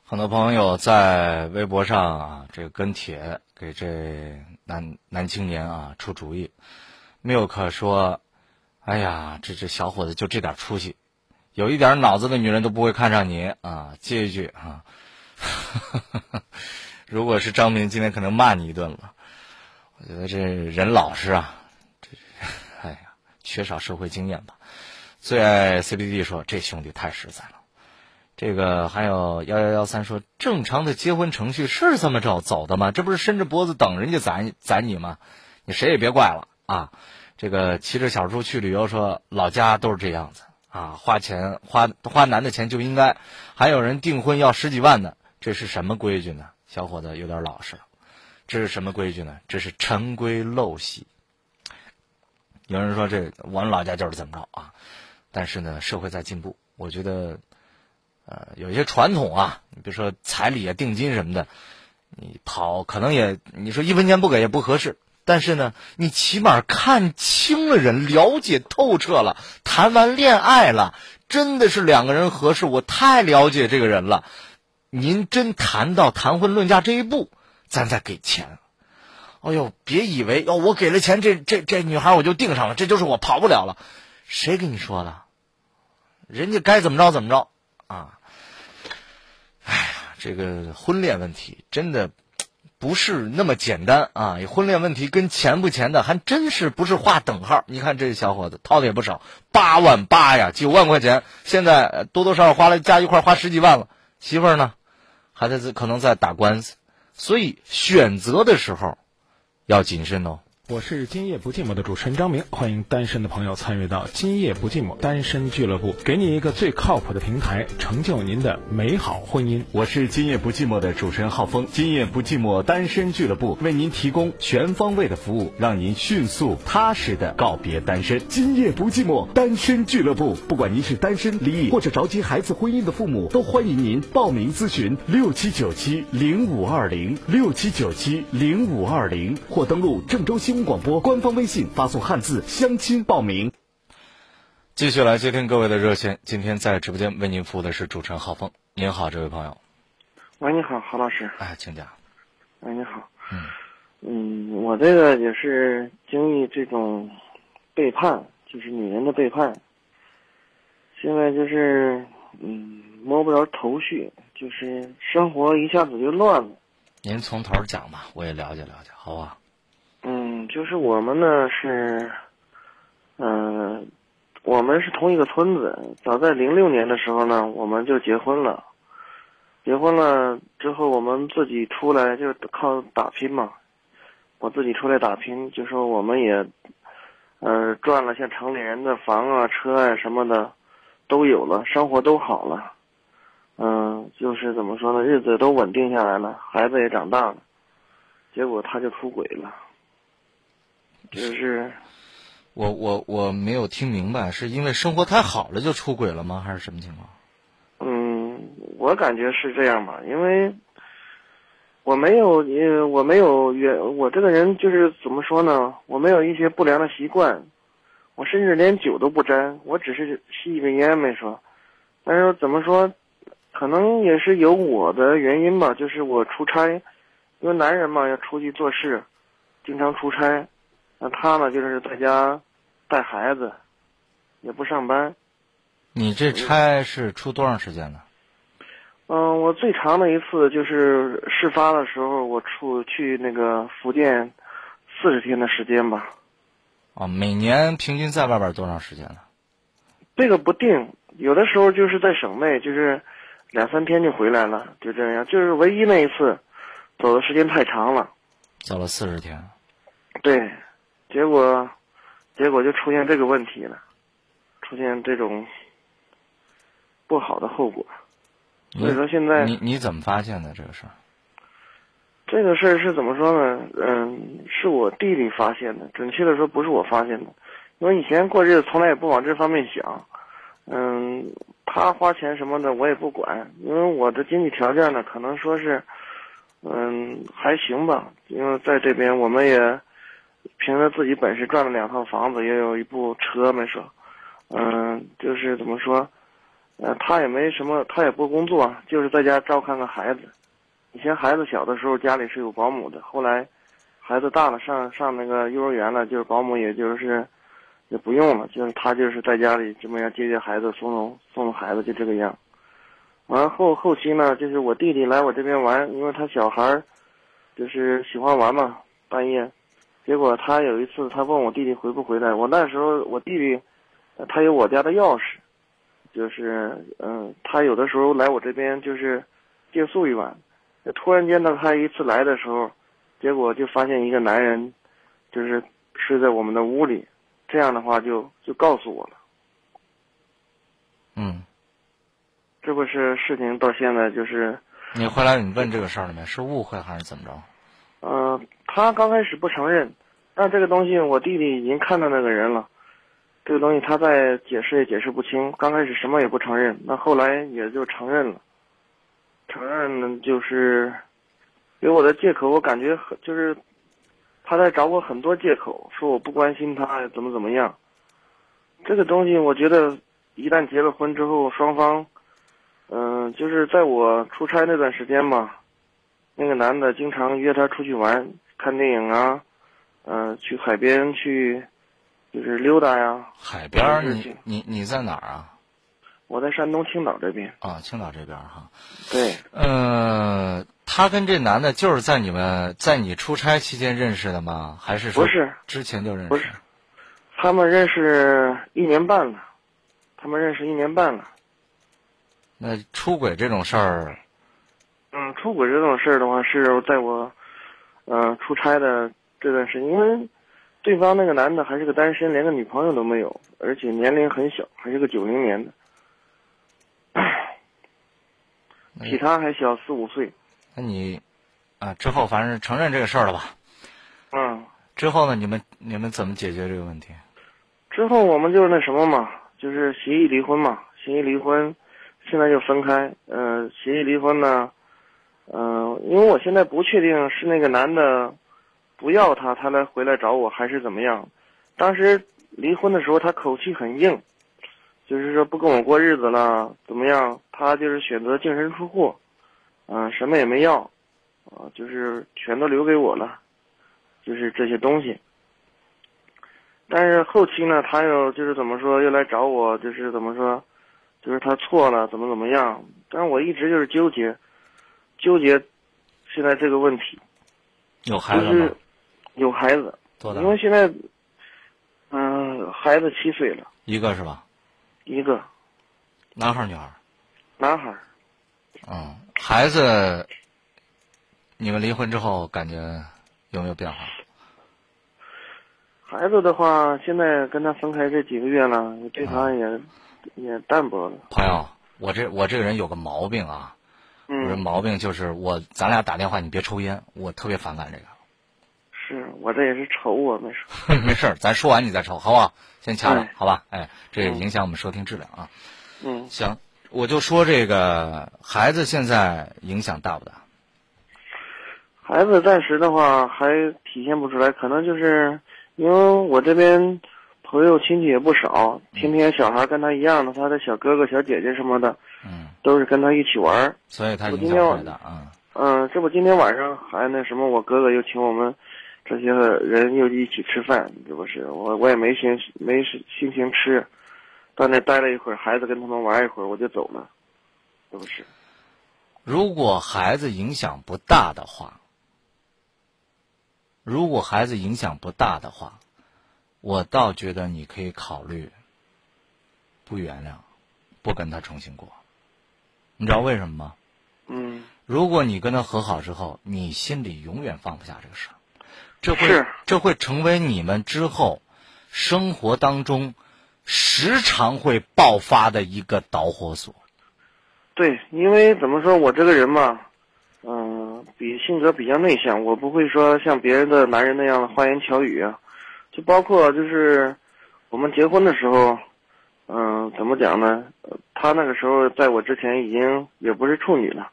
很多朋友在微博上啊，这个跟帖给这男男青年啊出主意。milk 说：“哎呀，这这小伙子就这点出息，有一点脑子的女人都不会看上你啊。”接一句啊，哈哈哈如果是张明，今天可能骂你一顿了。我觉得这人老实啊，这哎呀，缺少社会经验吧。最爱 CBD 说：“这兄弟太实在了。”这个还有幺幺幺三说，正常的结婚程序是这么着走的吗？这不是伸着脖子等人家宰宰你吗？你谁也别怪了啊！这个骑着小猪去旅游说，老家都是这样子啊，花钱花花男的钱就应该，还有人订婚要十几万的，这是什么规矩呢？小伙子有点老实了，这是什么规矩呢？这是陈规陋习。有人说这我们老家就是怎么着啊？但是呢，社会在进步，我觉得。呃，有一些传统啊，你比如说彩礼啊、定金什么的，你跑可能也，你说一分钱不给也不合适。但是呢，你起码看清了人，了解透彻了，谈完恋爱了，真的是两个人合适。我太了解这个人了，您真谈到谈婚论嫁这一步，咱再给钱。哎呦，别以为哦，我给了钱，这这这女孩我就定上了，这就是我跑不了了。谁跟你说的？人家该怎么着怎么着。啊，哎呀，这个婚恋问题真的不是那么简单啊！婚恋问题跟钱不钱的还真是不是划等号。你看这小伙子掏的也不少，八万八呀，九万块钱，现在多多少少花了加一块花十几万了。媳妇儿呢，还在可能在打官司，所以选择的时候要谨慎哦。我是今夜不寂寞的主持人张明，欢迎单身的朋友参与到今夜不寂寞单身俱乐部，给你一个最靠谱的平台，成就您的美好婚姻。我是今夜不寂寞的主持人浩峰，今夜不寂寞单身俱乐部为您提供全方位的服务，让您迅速踏实的告别单身。今夜不寂寞单身俱乐部，不管您是单身、离异或者着急孩子婚姻的父母，都欢迎您报名咨询六七九七零五二零六七九七零五二零，或登录郑州新。广播官方微信发送汉字相亲报名。继续来接听各位的热线，今天在直播间为您服务的是主持人浩峰。您好，这位朋友。喂，你好，郝老师。哎，请讲。喂，你好。嗯。嗯，我这个也是经历这种背叛，就是女人的背叛。现在就是嗯摸不着头绪，就是生活一下子就乱了。您从头讲吧，我也了解了解，好吧？就是我们呢是，嗯，我们是同一个村子。早在零六年的时候呢，我们就结婚了。结婚了之后，我们自己出来就靠打拼嘛。我自己出来打拼，就说我们也，呃，赚了像城里人的房啊、车啊什么的，都有了，生活都好了。嗯，就是怎么说呢，日子都稳定下来了，孩子也长大了，结果他就出轨了。就是，我我我没有听明白，是因为生活太好了就出轨了吗？还是什么情况？嗯，我感觉是这样吧，因为我没有，呃，我没有原，我这个人就是怎么说呢？我没有一些不良的习惯，我甚至连酒都不沾，我只是吸一根烟没说。但是怎么说，可能也是有我的原因吧，就是我出差，因为男人嘛要出去做事，经常出差，那他呢就是在家带孩子，也不上班。你这差是出多长时间呢？嗯，我最长的一次就是事发的时候，我出去那个福建四十天的时间吧。哦，每年平均在外边多长时间呢？这个不定，有的时候就是在省内，就是两三天就回来了，就这样。就是唯一那一次，走的时间太长了。走了四十天。对，结果，结果就出现这个问题了，出现这种不好的后果。所以说现在你你怎么发现的这个事儿？这个事儿是怎么说呢？嗯，是我弟弟发现的，准确的说不是我发现的，因为以前过日子从来也不往这方面想。嗯，他花钱什么的我也不管，因为我的经济条件呢，可能说是，嗯，还行吧。因为在这边我们也凭着自己本事赚了两套房子，也有一部车没说。嗯，就是怎么说？呃，他也没什么，他也不工作，就是在家照看个孩子。以前孩子小的时候家里是有保姆的，后来孩子大了上上那个幼儿园了，就是保姆也就是也不用了，就是他就是在家里这么样接接孩子，送送送送孩子，就这个样。完后后期呢，就是我弟弟来我这边玩，因为他小孩就是喜欢玩嘛，半夜，结果他有一次他问我弟弟回不回来，我那时候我弟弟他有我家的钥匙。就是嗯，他有的时候来我这边就是借宿一晚，突然间呢，他一次来的时候，结果就发现一个男人，就是睡在我们的屋里，这样的话就就告诉我了。嗯，这不是事情到现在就是。你后来你问这个事儿了没？是误会还是怎么着？嗯、呃，他刚开始不承认，但这个东西我弟弟已经看到那个人了。这个东西他再解释也解释不清，刚开始什么也不承认，那后来也就承认了。承认呢，就是给我的借口，我感觉很就是他在找我很多借口，说我不关心他，怎么怎么样。这个东西，我觉得一旦结了婚之后，双方，嗯、就是在我出差那段时间嘛，那个男的经常约她出去玩，看电影啊，嗯、呃，去海边去。就是溜达呀，海边，你你你在哪儿啊？我在山东青岛这边。啊，青岛这边哈。对。呃，他跟这男的就是在你们在你出差期间认识的吗？还是说不是之前就认识？不是，他们认识一年半了，他们认识一年半了。那出轨这种事儿，嗯，出轨这种事儿的话，是在我，呃，出差的这段时间，因为。对方那个男的还是个单身，连个女朋友都没有，而且年龄很小，还是个九零年的，比他还小四五岁。那你啊，之后反正承认这个事儿了吧？嗯。之后呢？你们你们怎么解决这个问题？之后我们就是那什么嘛，就是协议离婚嘛，协议离婚，现在就分开。嗯、呃，协议离婚呢，嗯、因为我现在不确定是那个男的。不要他，他来回来找我还是怎么样？当时离婚的时候，他口气很硬，就是说不跟我过日子了，怎么样？他就是选择净身出户，嗯、什么也没要，啊、就是全都留给我了，就是这些东西。但是后期呢，他又就是怎么说，又来找我，就是怎么说，就是他错了，怎么怎么样？但是我一直就是纠结，纠结现在这个问题。有孩子吗？有孩子，多大？因为现在，嗯、呃，孩子七岁了，一个是吧？一个，男孩女孩？男孩。嗯，孩子，你们离婚之后感觉有没有变化？孩子的话，现在跟他分开这几个月了，对他也、也淡薄了。朋友，我这我这个人有个毛病啊，我这毛病就是我咱俩打电话你别抽烟，我特别反感这个。是我这也是愁我，没事。没事儿，咱说完你再抽，好不好？先掐了，哎好吧？哎，这也影响我们收听质量啊。嗯，行，我就说这个孩子现在影响大不大？孩子暂时的话还体现不出来，可能就是因为我这边朋友亲戚也不少，天天小孩跟他一样的，他的小哥哥小姐姐什么的，嗯，都是跟他一起玩儿。所以他影响太大啊。嗯，这不今天晚上还那什么，我哥哥又请我们这些人又一起吃饭，这不是我我也没心没心情吃，到那待了一会儿，孩子跟他们玩一会儿，我就走了，这不是。如果孩子影响不大的话，如果孩子影响不大的话，我倒觉得你可以考虑不原谅，不跟他重新过。你知道为什么吗？嗯，如果你跟他和好之后，你心里永远放不下这个事儿，这会这会成为你们之后生活当中时常会爆发的一个导火索。对，因为怎么说，我这个人嘛，嗯、比性格比较内向，我不会说像别人的男人那样的花言巧语啊，就包括就是我们结婚的时候，嗯、怎么讲呢？呃他那个时候在我之前已经也不是处女了，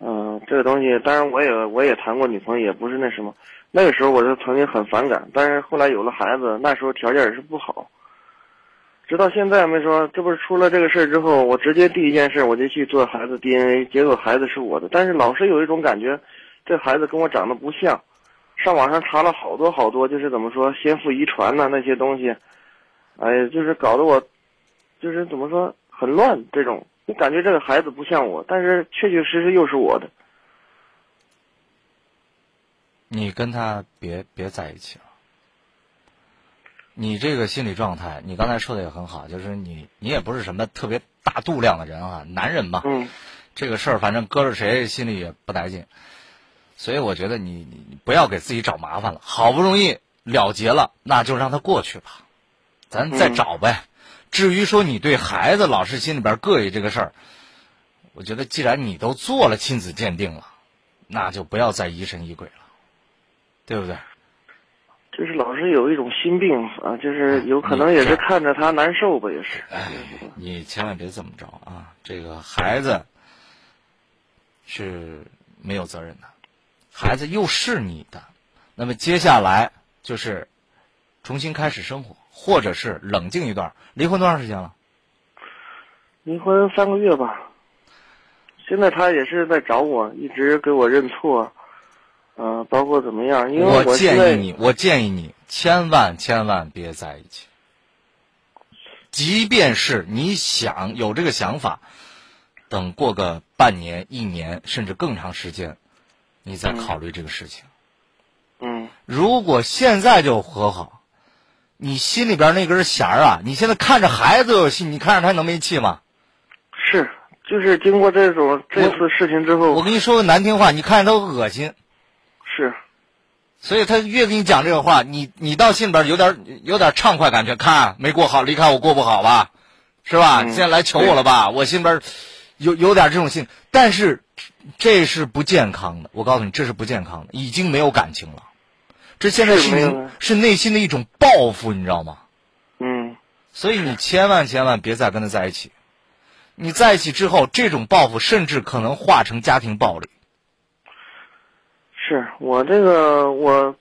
嗯、这个东西，当然我也我也谈过女朋友，也不是那什么，那个时候我就曾经很反感，但是后来有了孩子，那时候条件也是不好。直到现在没说，这不是出了这个事儿之后，我直接第一件事我就去做孩子 DNA，结果孩子是我的，但是老是有一种感觉，这孩子跟我长得不像。上网上查了好多好多，就是怎么说先父遗传呐、那些东西，哎呀，就是搞得我，就是怎么说很乱这种，你感觉这个孩子不像我，但是确确实实又是我的。你跟他别别在一起了。你这个心理状态，你刚才说的也很好，就是你你也不是什么特别大度量的人啊，男人嘛，嗯，这个事儿反正搁着谁心里也不带劲，所以我觉得你你你不要给自己找麻烦了，好不容易了结了，那就让他过去吧，咱再找呗。至于说你对孩子老是心里边膈应这个事儿，我觉得既然你都做了亲子鉴定了，那就不要再疑神疑鬼了，对不对？就是老是有一种心病啊，就是有可能也是看着他难受吧，也是。哎，你千万别这么着啊！这个孩子是没有责任的，孩子又是你的，那么接下来就是重新开始生活，或者是冷静一段。离婚多长时间了？离婚三个月吧。现在他也是在找我，一直给我认错，呃，包括怎么样？因为我建议你，我建议你千万千万别在一起。即便是你想有这个想法，等过个半年、一年，甚至更长时间，你再考虑这个事情。嗯，如果现在就和好，你心里边那根弦儿啊，你现在看着孩子有气，你看着他能没气吗？是，就是经过这种这次事情之后，我跟你说个难听话，你看着他恶心。是，所以他越跟你讲这个话，你你到心里边有点有点畅快感觉，看没过好，离开我过不好吧，是吧？嗯现在来求我了吧？我心里边有有点这种心，但是这是不健康的。我告诉你，这是不健康的，已经没有感情了。这现在是是内心的一种报复，你知道吗？嗯，所以你千万千万别再跟他在一起。你在一起之后，这种报复甚至可能化成家庭暴力。是我这个我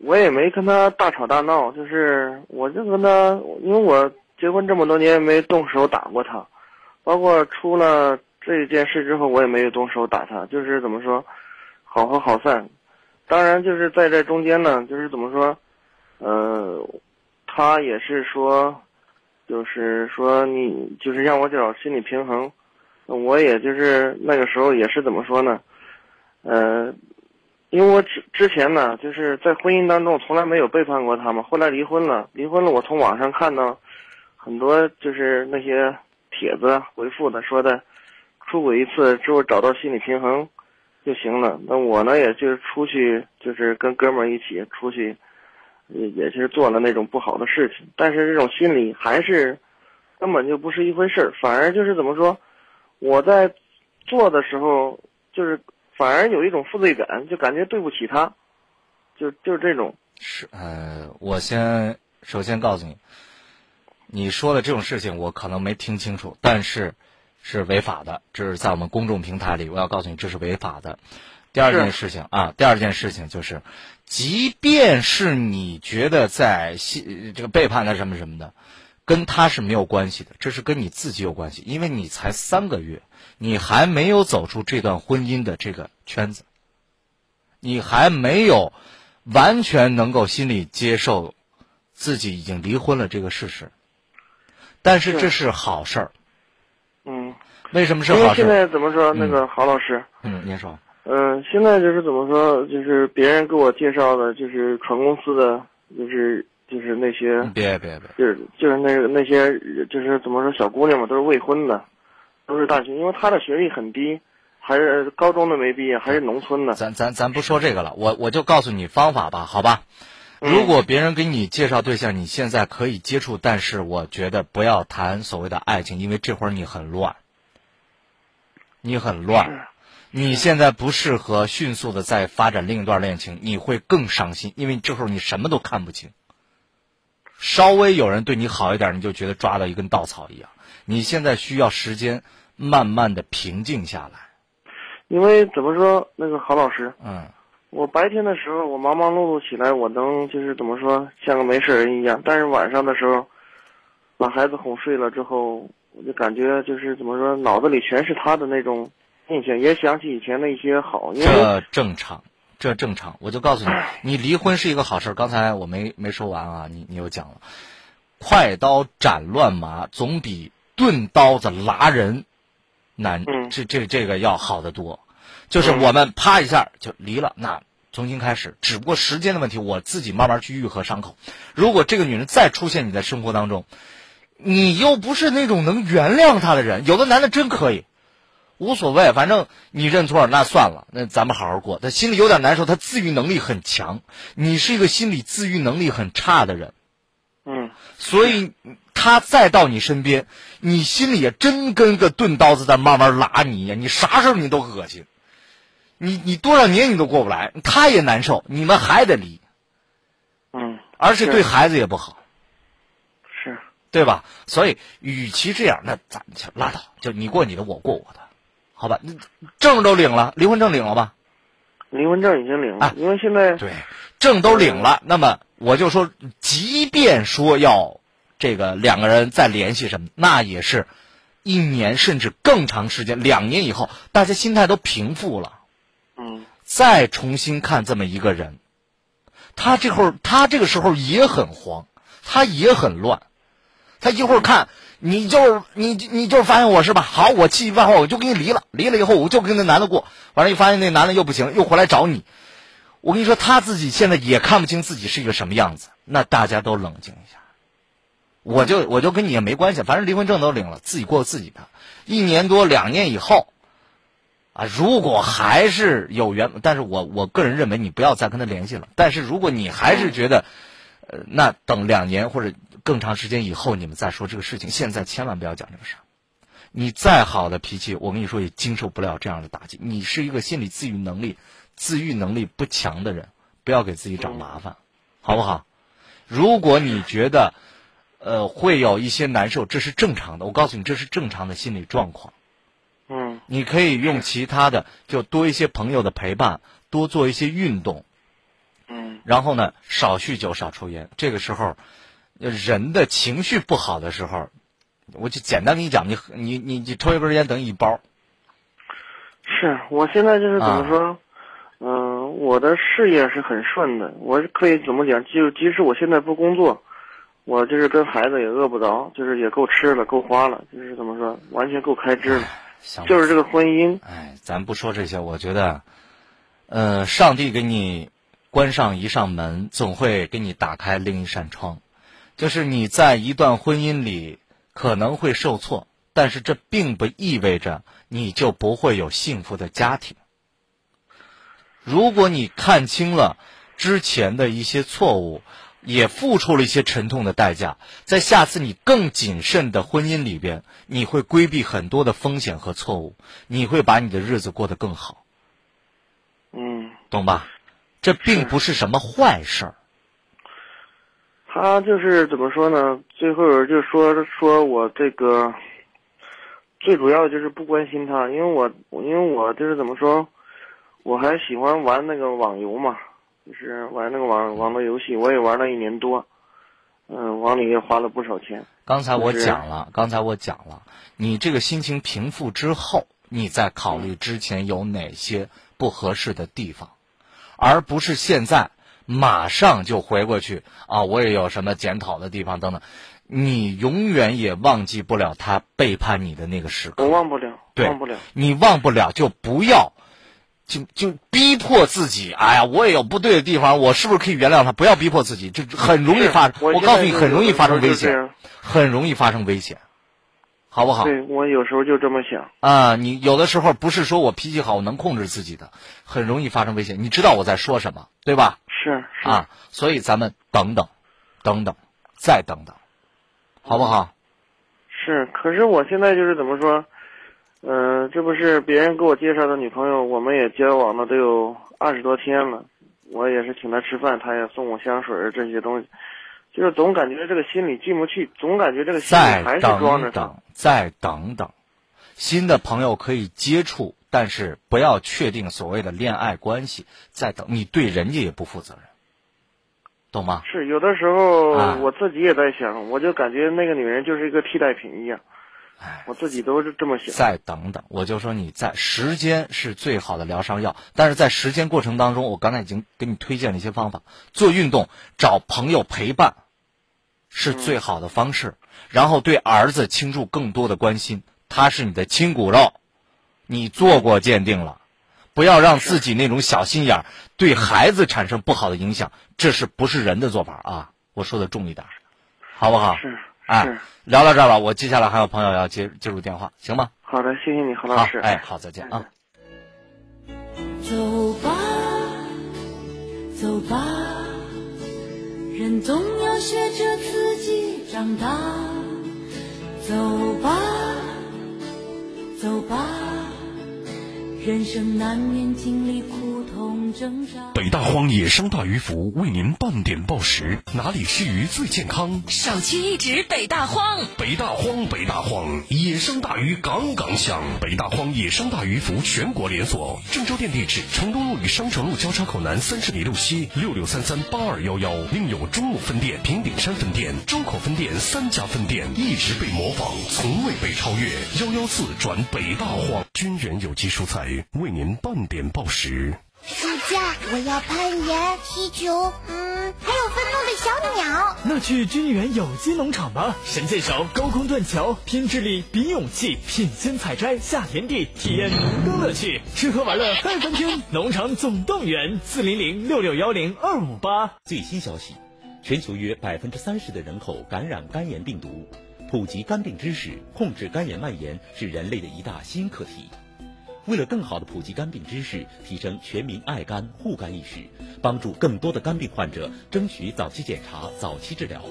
我也没跟他大吵大闹，就是我就跟他，因为我结婚这么多年没动手打过他，包括出了这件事之后，我也没有动手打他，就是怎么说，好合好散。当然，就是在这中间呢，就是怎么说，呃，他也是说，就是说你就是让我找心理平衡，我也就是那个时候也是怎么说呢，呃。因为我之之前呢，就是在婚姻当中从来没有背叛过他们，后来离婚了，离婚了，我从网上看到很多就是那些帖子回复的说的，出轨一次之后找到心理平衡就行了。那我呢，也就是出去，就是跟哥们儿一起出去，也也是做了那种不好的事情，但是这种心理还是根本就不是一回事儿，反而就是怎么说，我在做的时候，就是反而有一种负罪感，就感觉对不起他，就就是这种。是呃，我先首先告诉你，你说的这种事情我可能没听清楚，但是是违法的，这是在我们公众平台里，我要告诉你这是违法的。第二件事情啊，第二件事情就是，即便是你觉得在心这个背叛他什么什么的，跟他是没有关系的，这是跟你自己有关系，因为你才三个月，你还没有走出这段婚姻的这个圈子，你还没有完全能够心里接受自己已经离婚了这个事实。但是这是好事儿，嗯，为什么是因为好事儿？现在怎么说？那个郝老师，嗯，您说，嗯，现在就是怎么说？就是别人给我介绍的，就是船公司的，就是就是那些，别别别，就是就是那个那些，就是怎么说？小姑娘嘛，都是未婚的，都是大学，因为她的学历很低，还是高中的没毕业，还是农村的。咱咱咱不说这个了，我我就告诉你方法吧，好吧？嗯如果别人给你介绍对象，你现在可以接触，但是我觉得不要谈所谓的爱情，因为这会儿你很乱，你很乱，你现在不适合迅速的再发展另一段恋情，你会更伤心，因为这时候你什么都看不清。稍微有人对你好一点，你就觉得抓到一根稻草一样。你现在需要时间，慢慢的平静下来。因为怎么说？那个郝老师，嗯，我白天的时候我忙忙碌碌起来，我能就是怎么说，像个没事人一样。但是晚上的时候，把孩子哄睡了之后，我就感觉就是怎么说，脑子里全是他的那种印象，也想起以前的一些好。因为这正常，这正常。我就告诉你，你离婚是一个好事儿。刚才我没没说完啊，你你又讲了，快刀斩乱麻总比钝刀子剌人难，这这这个要好得多。就是我们啪一下就离了，那重新开始，只不过时间的问题，我自己慢慢去愈合伤口。如果这个女人再出现你在生活当中，你又不是那种能原谅她的人，有的男的真可以。无所谓，反正你认错那算了，那咱们好好过。他心里有点难受，他自愈能力很强，你是一个心理自愈能力很差的人，嗯，所以他再到你身边，你心里也真跟个钝刀子在慢慢拉你一样，你啥时候你都恶心，你你多少年你都过不来，他也难受，你们还得离，嗯，而且对孩子也不好，是对吧？所以与其这样，那咱就拉倒，就你过你的，我过我的。好吧，那证都领了，离婚证领了吧？离婚证已经领了，因为现在对证都领了，那么我就说，即便说要这个两个人再联系什么，那也是一年甚至更长时间，两年以后，大家心态都平复了，嗯，再重新看这么一个人，他这会儿他这个时候也很慌，他也很乱，他一会儿看。你就是你，你就是发现我是吧？好，我气急败坏，我就跟你离了。离了以后，我就跟那男的过。完了，一发现那男的又不行，又回来找你。我跟你说，他自己现在也看不清自己是一个什么样子。那大家都冷静一下。我就我就跟你也没关系，反正离婚证都领了，自己过自己的。一年多两年以后，啊，如果还是有缘，但是我我个人认为你不要再跟他联系了。但是如果你还是觉得，呃，那等两年或者。更长时间以后，你们再说这个事情。现在千万不要讲这个事儿。你再好的脾气，我跟你说也经受不了这样的打击。你是一个心理自愈能力、自愈能力不强的人，不要给自己找麻烦，好不好？如果你觉得，呃，会有一些难受，这是正常的。我告诉你，这是正常的心理状况。嗯，你可以用其他的，就多一些朋友的陪伴，多做一些运动。嗯，然后呢，少酗酒，少抽烟。这个时候。人的情绪不好的时候，我就简单跟你讲，你你你你抽一根烟等于一包。是我现在就是怎么说，嗯、呃，我的事业是很顺的，我可以怎么讲？就即使我现在不工作，我就是跟孩子也饿不着，就是也够吃了，够花了，就是怎么说，完全够开支了。就是这个婚姻。哎，咱不说这些，我觉得，呃，上帝给你关上一扇门，总会给你打开另一扇窗。就是你在一段婚姻里可能会受挫，但是这并不意味着你就不会有幸福的家庭。如果你看清了之前的一些错误，也付出了一些沉痛的代价，在下次你更谨慎的婚姻里边，你会规避很多的风险和错误，你会把你的日子过得更好。嗯，懂吧？这并不是什么坏事儿。他就是怎么说呢？最后有人就说说我这个，最主要就是不关心他，因为我因为我就是怎么说，我还喜欢玩那个网游嘛，就是玩那个网网络游戏，我也玩了一年多，嗯，往里也花了不少钱。刚才我讲了，刚才我讲了，你这个心情平复之后，你再考虑之前有哪些不合适的地方，而不是现在马上就回过去啊！我也有什么检讨的地方等等，你永远也忘记不了他背叛你的那个时刻。我忘不了，对忘不了。你忘不了就不要，就就逼迫自己。哎呀，我也有不对的地方，我是不是可以原谅他？不要逼迫自己，这很容易发生。我我告诉你，很容易发生危险很容易发生危险，好不好？对我有时候就这么想。啊，你有的时候不是说我脾气好，我能控制自己的，很容易发生危险。你知道我在说什么，对吧？是是啊，所以咱们等等，等等，再等等，好不好？是，可是我现在就是怎么说，嗯、这不是别人给我介绍的女朋友，我们也交往了都有二十多天了，我也是请她吃饭，她也送我香水儿这些东西，就是总感觉这个心里进不去，总感觉这个心里还是装着她。等等，再等等，新的朋友可以接触，但是不要确定所谓的恋爱关系。再等，你对人家也不负责任，懂吗？是有的时候啊我自己也在想，我就感觉那个女人就是一个替代品一样，我自己都是这么想。再等等，我就说你在时间是最好的疗伤药，但是在时间过程当中，我刚才已经给你推荐了一些方法，做运动，找朋友陪伴，是最好的方式。然后对儿子倾注更多的关心，他是你的亲骨肉，你做过鉴定了，不要让自己那种小心眼儿对孩子产生不好的影响，这是不是人的做法啊？我说的重一点，好不好？是哎，聊到这儿吧，我接下来还有朋友要接接入电话，行吗？好的，谢谢你，何老师。，哎，好，再见啊。走吧，走吧，人总要学着自己长大。走吧，走吧，人生难免经历苦痛挣扎。北大荒野生大鱼福为您半点报时，哪里吃鱼最健康？首屈一指北大荒。北大荒，北大荒，野生大鱼杠杠香。北大荒野生大鱼福全国连锁，郑州店地址：成东路与商城路交叉口南三十里路西六六三三八二幺幺，另有中牟分店、平顶山分店、周口分店三家分店，一直被模仿，从未被超越。幺幺四转北大荒，军源有机蔬菜为您半点报时。暑假我要攀岩、踢球，嗯，还有愤怒的小鸟。那去军源有机农场吧，神箭手、高空断桥，拼智力，比勇气，品鲜采摘，下田地，体验农耕乐趣，吃喝玩乐嗨翻天。农场总动员，四零零六六幺零二五八。最新消息，全球约百分之三十的人口感染肝炎病毒，普及肝病知识，控制肝炎蔓延是人类的一大新课题。为了更好地普及肝病知识，提升全民爱肝护肝意识，帮助更多的肝病患者争取早期检查、早期治疗，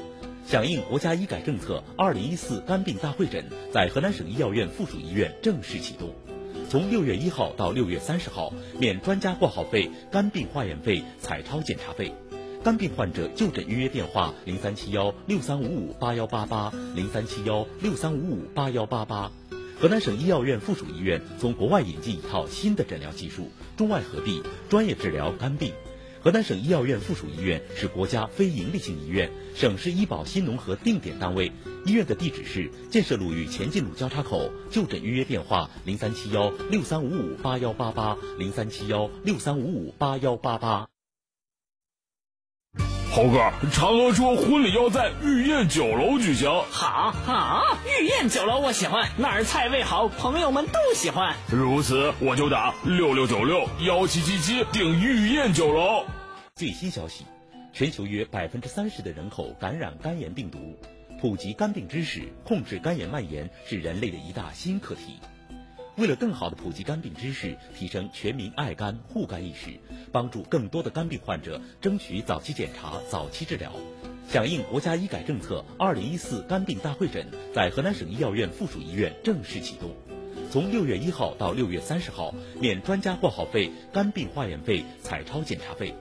响应国家医改政策，二零一四肝病大会诊在河南省医药院附属医院正式启动。从六月一号到六月三十号，免专家挂号费、肝病化验费、彩超检查费。肝病患者就诊预约电话：零三七幺六三五五八幺八八，零三七幺六三五五八幺八八。河南省医药院附属医院从国外引进一套新的诊疗技术，中外合璧，专业治疗肝病。河南省医药院附属医院是国家非营利性医院，省市医保新农合定点单位。医院的地址是建设路与前进路交叉口，就诊预约电话：零三七幺六三五五八幺八八，零三七幺六三五五八幺八八。猴哥，嫦娥说婚礼要在御宴酒楼举行。好好，御宴酒楼我喜欢，那儿菜味好，朋友们都喜欢。如此，我就打六六九六幺七七七订御宴酒楼。最新消息，全球约百分之三十的人口感染肝炎病毒，普及肝病知识，控制肝炎蔓延是人类的一大新课题。为了更好地普及肝病知识，提升全民爱肝护肝意识，帮助更多的肝病患者争取早期检查、早期治疗，响应国家医改政策，二零一四肝病大会诊在河南省医药院附属医院正式启动。从六月一号到六月三十号，免专家挂号费、肝病化验费、彩超检查费。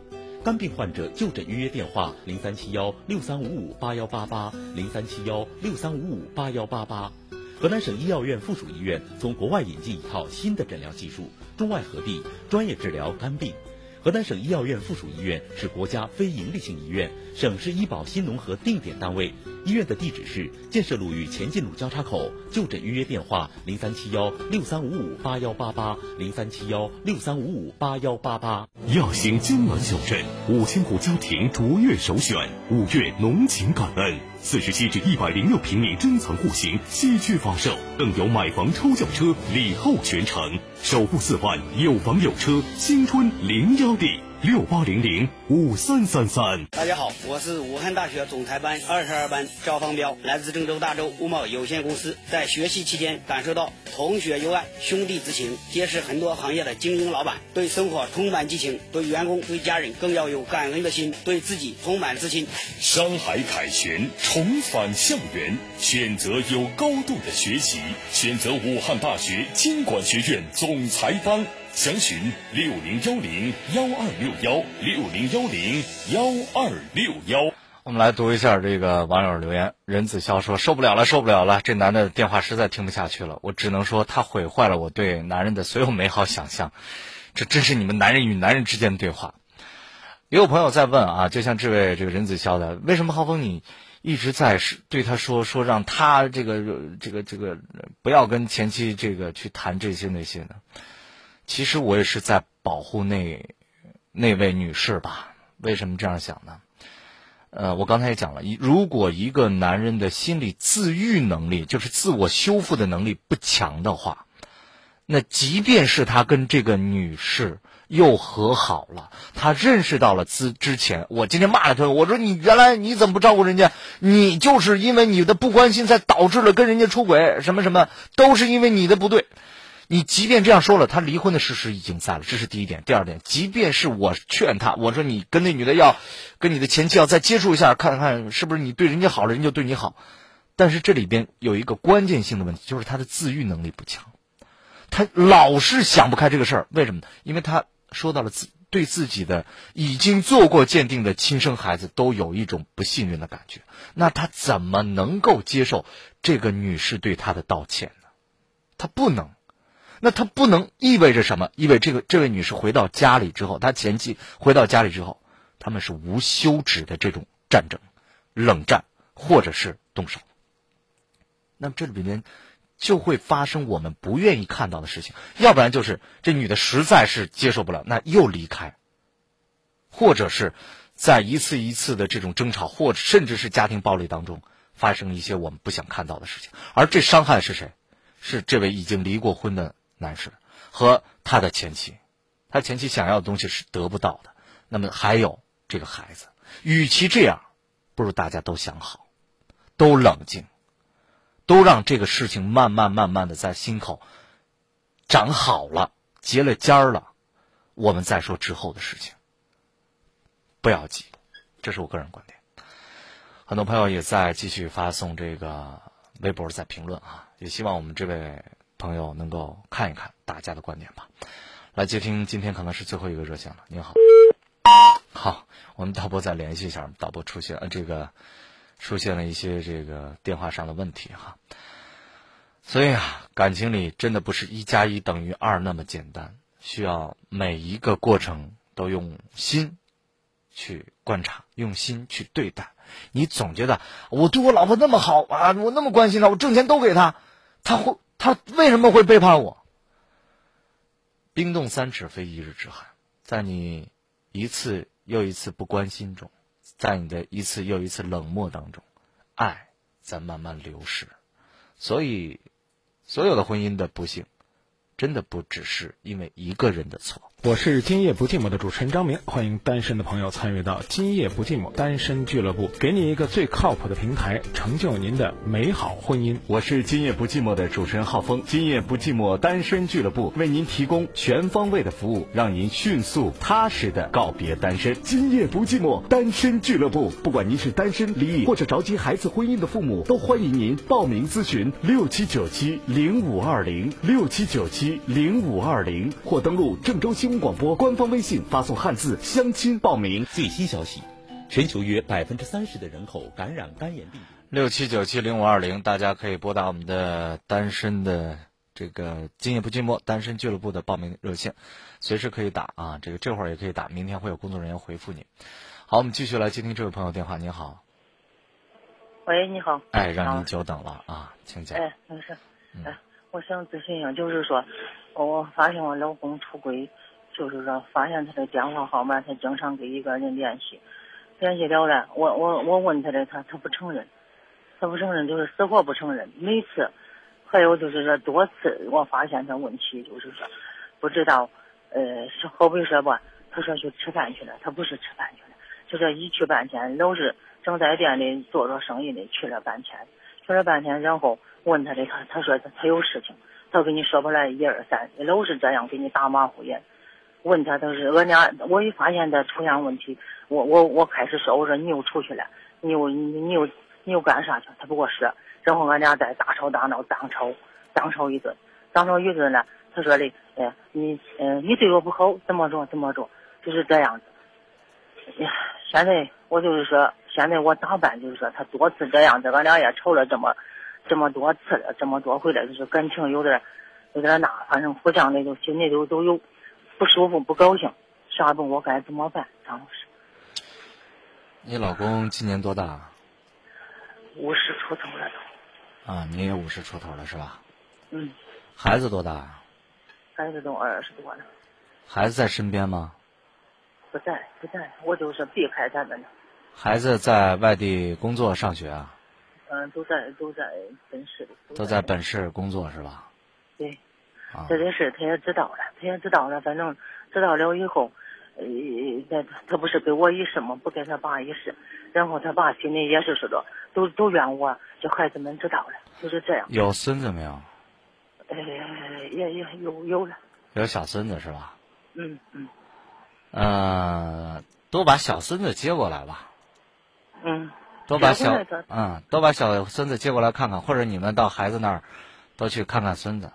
肝病患者就诊预约电话：零三七幺六三五五八幺八八，零三七幺六三五五八幺八八。河南省医药院附属医院从国外引进一套新的诊疗技术，中外合璧，专业治疗肝病。河南省医药院附属医院是国家非营利性医院，省市医保新农合定点单位。医院的地址是建设路与前进路交叉口。就诊预约电话：零三七幺六三五五八幺八八，零三七幺六三五五八幺八八。亚星江南小镇，五千户家庭卓越首选，五月浓情感恩，四十七至一百零六平米珍藏户型稀缺发售，更有买房抽轿车礼后全程，首付四万有房有车，新春零幺地。六八零零五三三三。大家好，我是武汉大学总裁班二十二班赵方彪，来自郑州大洲物贸有限公司。在学习期间，感受到同学友爱、兄弟之情，结识很多行业的精英老板，对生活充满激情，对员工、对家人更要有感恩的心，对自己充满自信。山海凯旋，重返校园，选择有高度的学习，选择武汉大学经管学院总裁班。详询六零幺零幺二六幺六零幺零幺二六幺。我们来读一下这个网友留言。任子潇说：“受不了了，受不了了！这男的电话实在听不下去了，我只能说他毁坏了我对男人的所有美好想象。这真是你们男人与男人之间的对话。”也有朋友在问啊，就像这位这个任子潇的，为什么浩峰你一直在对他说说让他这个这个这个不要跟前妻这个去谈这些那些呢？其实我也是在保护那那位女士吧？为什么这样想呢？呃，我刚才也讲了，如果一个男人的心理自愈能力，就是自我修复的能力不强的话，那即便是他跟这个女士又和好了，他认识到了之之前，我今天骂了他，我说你原来你怎么不照顾人家？你就是因为你的不关心，才导致了跟人家出轨，什么什么都是因为你的不对。你即便这样说了，他离婚的事实已经在了，这是第一点。第二点，即便是我劝他，我说你跟那女的要，跟你的前妻要再接触一下，看看是不是你对人家好了，人家就对你好。但是这里边有一个关键性的问题，就是他的自愈能力不强，他老是想不开这个事儿。为什么？因为他说到了自对自己的已经做过鉴定的亲生孩子都有一种不信任的感觉，那他怎么能够接受这个女士对他的道歉呢？他不能。那他不能意味着什么？意味这个这位女士回到家里之后，她前妻回到家里之后，他们是无休止的这种战争、冷战，或者是动手。那么这里边就会发生我们不愿意看到的事情，要不然就是这女的实在是接受不了，那又离开，或者是在一次一次的这种争吵，或甚至是家庭暴力当中发生一些我们不想看到的事情，而这伤害是谁？是这位已经离过婚的。男士和他的前妻，他前妻想要的东西是得不到的。那么还有这个孩子，与其这样，不如大家都想好，都冷静，都让这个事情慢慢慢慢的在心口长好了，结了尖儿了，我们再说之后的事情。不要急，这是我个人观点。很多朋友也在继续发送这个微博，在评论啊，也希望我们这位。朋友能够看一看大家的观点吧。来接听，今天可能是最后一个热线了。您好，好，我们导播再联系一下。导播出现呃，这个出现了一些这个电话上的问题哈。所以啊，感情里真的不是一加一等于二那么简单，需要每一个过程都用心去观察，用心去对待。你总觉得我对我老婆那么好啊，我那么关心她，我挣钱都给她，她会。他为什么会背叛我？冰冻三尺非一日之寒，在你一次又一次不关心中，在你的一次又一次冷漠当中，爱在慢慢流失。所以，所有的婚姻的不幸，真的不只是因为一个人的错。我是今夜不寂寞的主持人张明，欢迎单身的朋友参与到今夜不寂寞单身俱乐部，给你一个最靠谱的平台，成就您的美好婚姻。我是今夜不寂寞的主持人浩峰，今夜不寂寞单身俱乐部为您提供全方位的服务，让您迅速踏实的告别单身。今夜不寂寞单身俱乐部，不管您是单身、离异或者着急孩子婚姻的父母，都欢迎您报名咨询六七九七零五二零六七九七零五二零，或登录郑州新闻广播官方微信，发送汉字“相亲”报名。最新消息，全球约百分之三十的人口感染肝炎病毒。六七九七零五二零，大家可以拨打我们的单身的这个今夜不寂寞单身俱乐部的报名热线，随时可以打啊，这个这会儿也可以打，明天会有工作人员回复你。好，我们继续来接听这位朋友电话。您好，喂，你好。哎，让您久等了啊，请讲。哎，没事。哎，我想咨询一下，就是说，我发现我老公出轨，就是说发现他的电话号码，他经常跟一个人联系，联系了了，我我我问他的，他他不承认，他不承认，就是死活不承认。每次，还有就是说多次，我发现他问题就是说，不知道，呃，是好比说吧，他说去吃饭去了，他不是吃饭去了，就这一去半天，老是正在店里做着生意呢，去了半天，去了半天，然后问他的，他他说他他有事情，他跟你说不来一二三，老是这样给你打马虎眼。问他都是俺俩，我一发现他出现问题，我我我开始说，我说你又出去了，你又你你又你又干啥去？他不给我说，然后俺俩再大吵大闹，当吵当吵一顿，当吵一顿呢，他说的，哎，你嗯、你对我不好，怎么着怎么着，就是这样子。呀，现在我就是说，现在我咋办？就是说他多次这样子，俺俩也吵了这么这么多次了，这么多回了，就是感情有点有点那，反正互相的都心里都都有。不舒服，不高兴，啥问我该怎么办？张老师，你老公今年多大？五十出头了都。啊，你也五十出头了是吧？嗯。孩子多大？孩子都二十多了。孩子在身边吗？不在，不在，我就是避开他们呢。孩子在外地工作上学啊？嗯，都在都在本市。都在本市工作是吧？对。这件事他也知道了，他也知道了。反正知道了以后，呃，那他不是给我一试吗？不给他爸一试，然后他爸心里也是说的，都都怨我，这孩子们知道了，就是这样。有孙子没有？呃，也也有有了。有小孙子是吧？嗯嗯。呃，都把小孙子接过来吧。嗯。都把小嗯，都把小孙子接过来看看，或者你们到孩子那儿，都去看看孙子。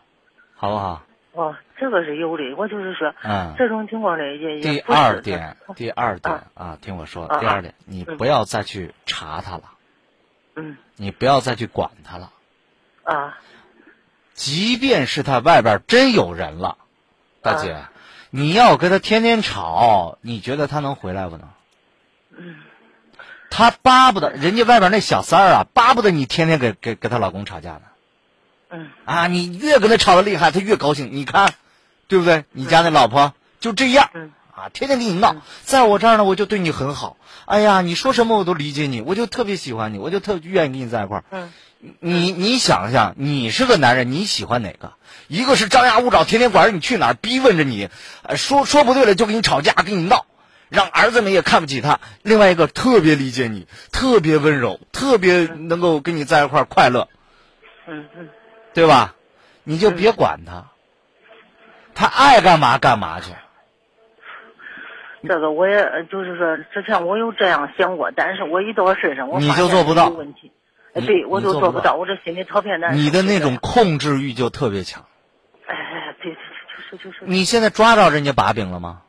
好不好？哦，这个是有的。我就是说，嗯，这种情况呢，也第二点，第二点啊，听我说，第二点，你不要再去查他了，嗯，你不要再去管他了，啊，即便是他外边真有人了，大姐，你要跟他天天吵，你觉得他能回来不能？嗯，他巴不得人家外边那小三儿啊，巴不得你天天给给跟她老公吵架呢。嗯啊，你越跟他吵得厉害，他越高兴。你看，对不对？你家那老婆就这样，啊，天天跟你闹。在我这儿呢，我就对你很好。哎呀，你说什么我都理解你，我就特别喜欢你，我就特愿意跟你在一块儿。嗯，你你想想，你是个男人，你喜欢哪个？一个是张牙舞爪，天天管着你去哪儿，逼问着你，说说不对了就跟你吵架，跟你闹，让儿子们也看不起他。另外一个特别理解你，特别温柔，特别能够跟你在一块儿快乐。嗯嗯。对吧？你就别管他，他爱干嘛干嘛去。这个我也就是说，之前我有这样想过，但是我一到事上，我你就做不到。问题，对我就做不到，我这心里特别难受。你的那种控制欲就特别强。哎，对对，就是就是。你现在抓到人家把柄了吗？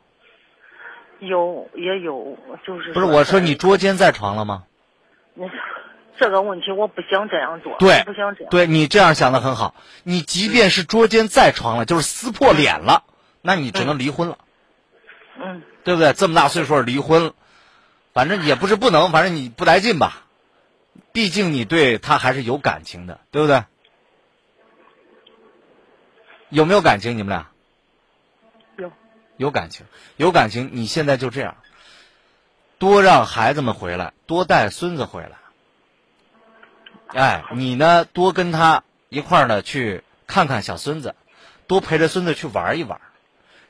有也有，就是不是我说你捉奸在床了吗？你。这个问题我不想这样做，对，不想这样。对你这样想的很好。你即便是捉奸在床了，就是撕破脸了，那你只能离婚了。嗯，对不对？这么大岁数离婚，反正也不是不能，反正你不来劲吧？毕竟你对他还是有感情的，对不对？有没有感情？你们俩？有。有感情，有感情。你现在就这样，多让孩子们回来，多带孙子回来。哎，你呢？多跟他一块儿呢，去看看小孙子，多陪着孙子去玩一玩。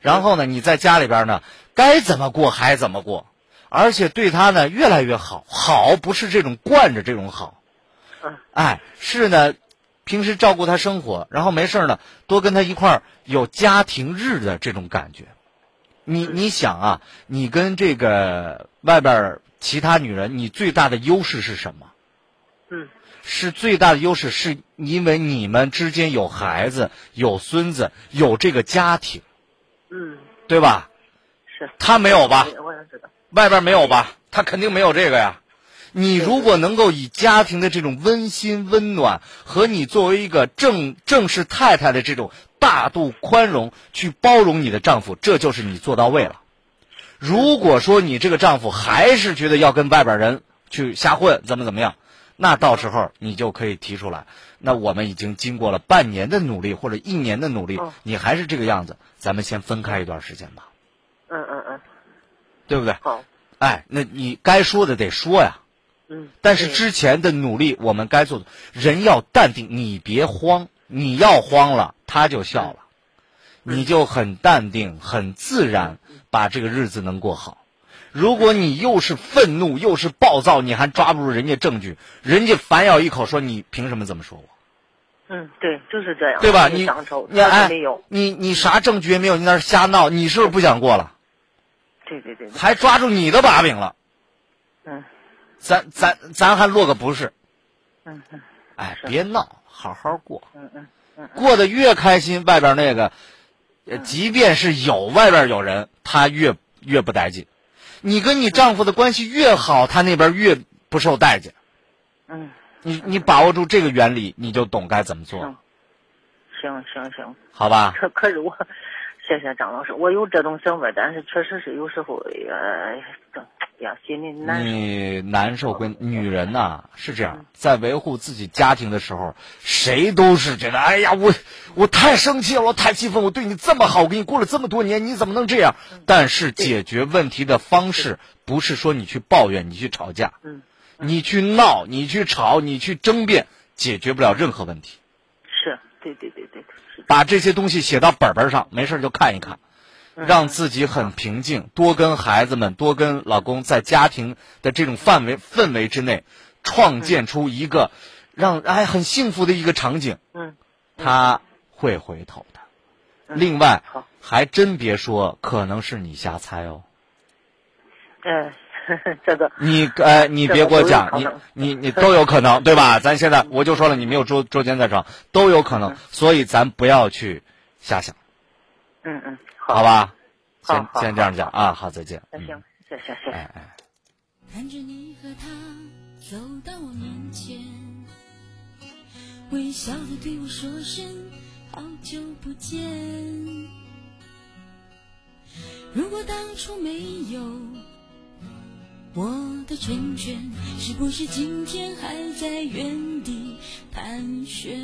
然后呢，你在家里边呢，该怎么过还怎么过，而且对他呢越来越好。好不是这种惯着这种好，哎，是呢，平时照顾他生活，然后没事呢，多跟他一块儿有家庭日的这种感觉。你你想啊，你跟这个外边其他女人，你最大的优势是什么？嗯，是最大的优势，是因为你们之间有孩子、有孙子、有这个家庭，嗯，对吧？是。他没有吧？我也知道。外边没有吧？他肯定没有这个呀。你如果能够以家庭的这种温馨温暖和你作为一个正正式太太的这种大度宽容去包容你的丈夫，这就是你做到位了。如果说你这个丈夫还是觉得要跟外边人去瞎混，怎么怎么样，那到时候你就可以提出来。那我们已经经过了半年的努力或者一年的努力，你还是这个样子，咱们先分开一段时间吧。嗯嗯嗯，对不对？好。哎，那你该说的得说呀。嗯。但是之前的努力，我们该做的，人要淡定，你别慌。你要慌了，他就笑了。你就很淡定、很自然，把这个日子能过好。如果你又是愤怒又是暴躁，你还抓不住人家证据，人家反咬一口说你凭什么这么说我？嗯，对，就是这样。对吧？你你哎，你你啥证据也没有，你那瞎闹，你是不是不想过了？对对对。还抓住你的把柄了。嗯。咱咱咱还落个不是。嗯嗯。哎，别闹。好好过，嗯嗯嗯，过得越开心，外边那个，即便是有外边有人，他越越不待见。你跟你丈夫的关系越好，他那边越不受待见。嗯，你你把握住这个原理，你就懂该怎么做。行行行，好吧。可可是我，谢谢张老师，我有这种想法，但是确实是有时候呃。呀，心里难受。你难受跟女人呐，是这样，在维护自己家庭的时候，谁都是觉得，哎呀，我我太生气了，我太气愤，我对你这么好，我跟你过了这么多年，你怎么能这样？但是解决问题的方式不是说你去抱怨，你去吵架，嗯你去闹，你去吵，你去争辩，解决不了任何问题。是对对对对，把这些东西写到本本上，没事就看一看。让自己很平静，多跟孩子们，多跟老公在家庭的这种范围氛围之内，创建出一个让哎很幸福的一个场景。嗯，他会回头的。另外，还真别说，可能是你瞎猜哦。嗯，这个你哎，你别给我讲，你你你都有可能，对吧？咱现在我就说了，你没有周周间在场，都有可能，所以咱不要去瞎想。嗯嗯。好吧，先先这样讲啊，好，再见。那行，谢谢谢谢。哎哎。看着你和他走到我面前，微笑的对我说声好久不见。如果当初没有我的圈圈，是不是今天还在原地盘旋？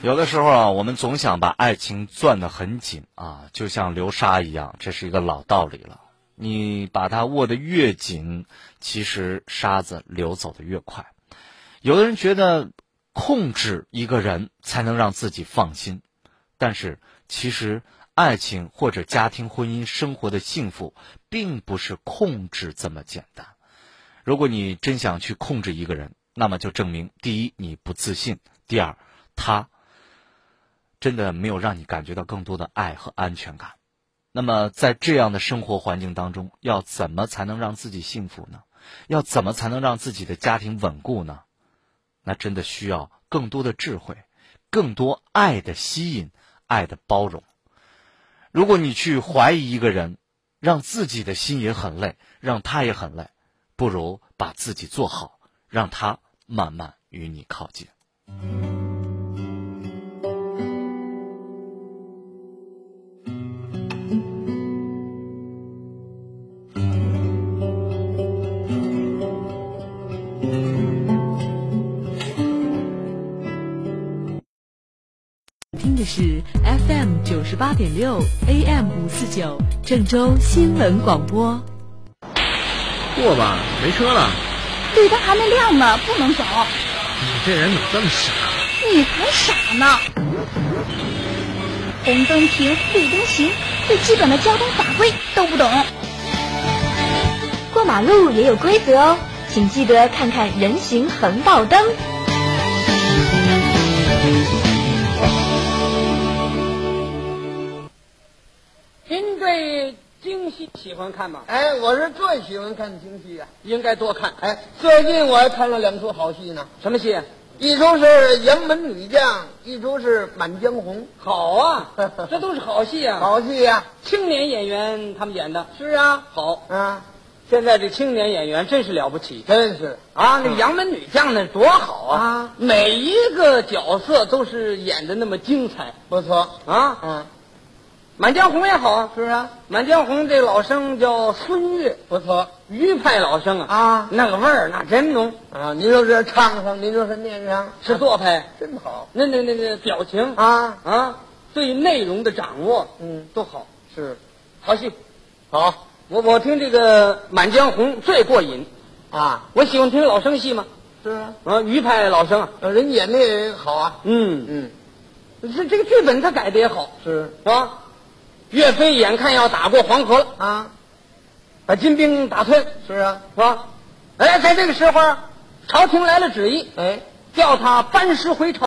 有的时候啊，我们总想把爱情攥得很紧啊，就像流沙一样，这是一个老道理了。你把它握得越紧，其实沙子流走的越快。有的人觉得控制一个人才能让自己放心，但是其实爱情或者家庭婚姻生活的幸福，并不是控制这么简单。如果你真想去控制一个人，那么就证明第一你不自信，第二他。真的没有让你感觉到更多的爱和安全感。那么，在这样的生活环境当中，要怎么才能让自己幸福呢？要怎么才能让自己的家庭稳固呢？那真的需要更多的智慧，更多爱的吸引，爱的包容。如果你去怀疑一个人，让自己的心也很累，让他也很累，不如把自己做好，让他慢慢与你靠近。是 FM 九十八点六，AM 五四九，郑州新闻广播。过吧，没车了。绿灯还没亮呢，不能走。你这人怎么这么傻？你才傻呢。红灯停，绿灯行，最基本的交通法规都不懂。过马路也有规则哦，请记得看看人行横道灯。对京戏喜欢看吗？哎，我是最喜欢看京戏呀、应该多看。哎，最近我还看了两出好戏呢，什么戏？一出是《杨门女将》，一出是《满江红》。好啊，这都是好戏啊！好戏呀、青年演员他们演的是啊，好。啊，现在这青年演员真是了不起真是啊！那杨门女将那多好啊！啊每一个角色都是演的那么精彩不错。啊！嗯，满江红也好啊，是啊，满江红这老生叫孙越，不错余派老生啊，啊。那个味儿那真浓，啊！您说这唱上，您说是念上，是做派，真好。那那那那表情。啊！啊，对内容的掌握，嗯，都好，是。好戏。好。我我听这个《满江红》最过瘾，啊，我喜欢听老生戏嘛，是啊，啊，余派老生啊，呃人演的也好啊，嗯，嗯，这这个剧本他改的也好，是。是吧？岳飞眼看要打过黄河了，啊，把金兵打退，是啊，是吧？哎，在这个时候，朝廷来了旨意，哎，叫他班师回朝。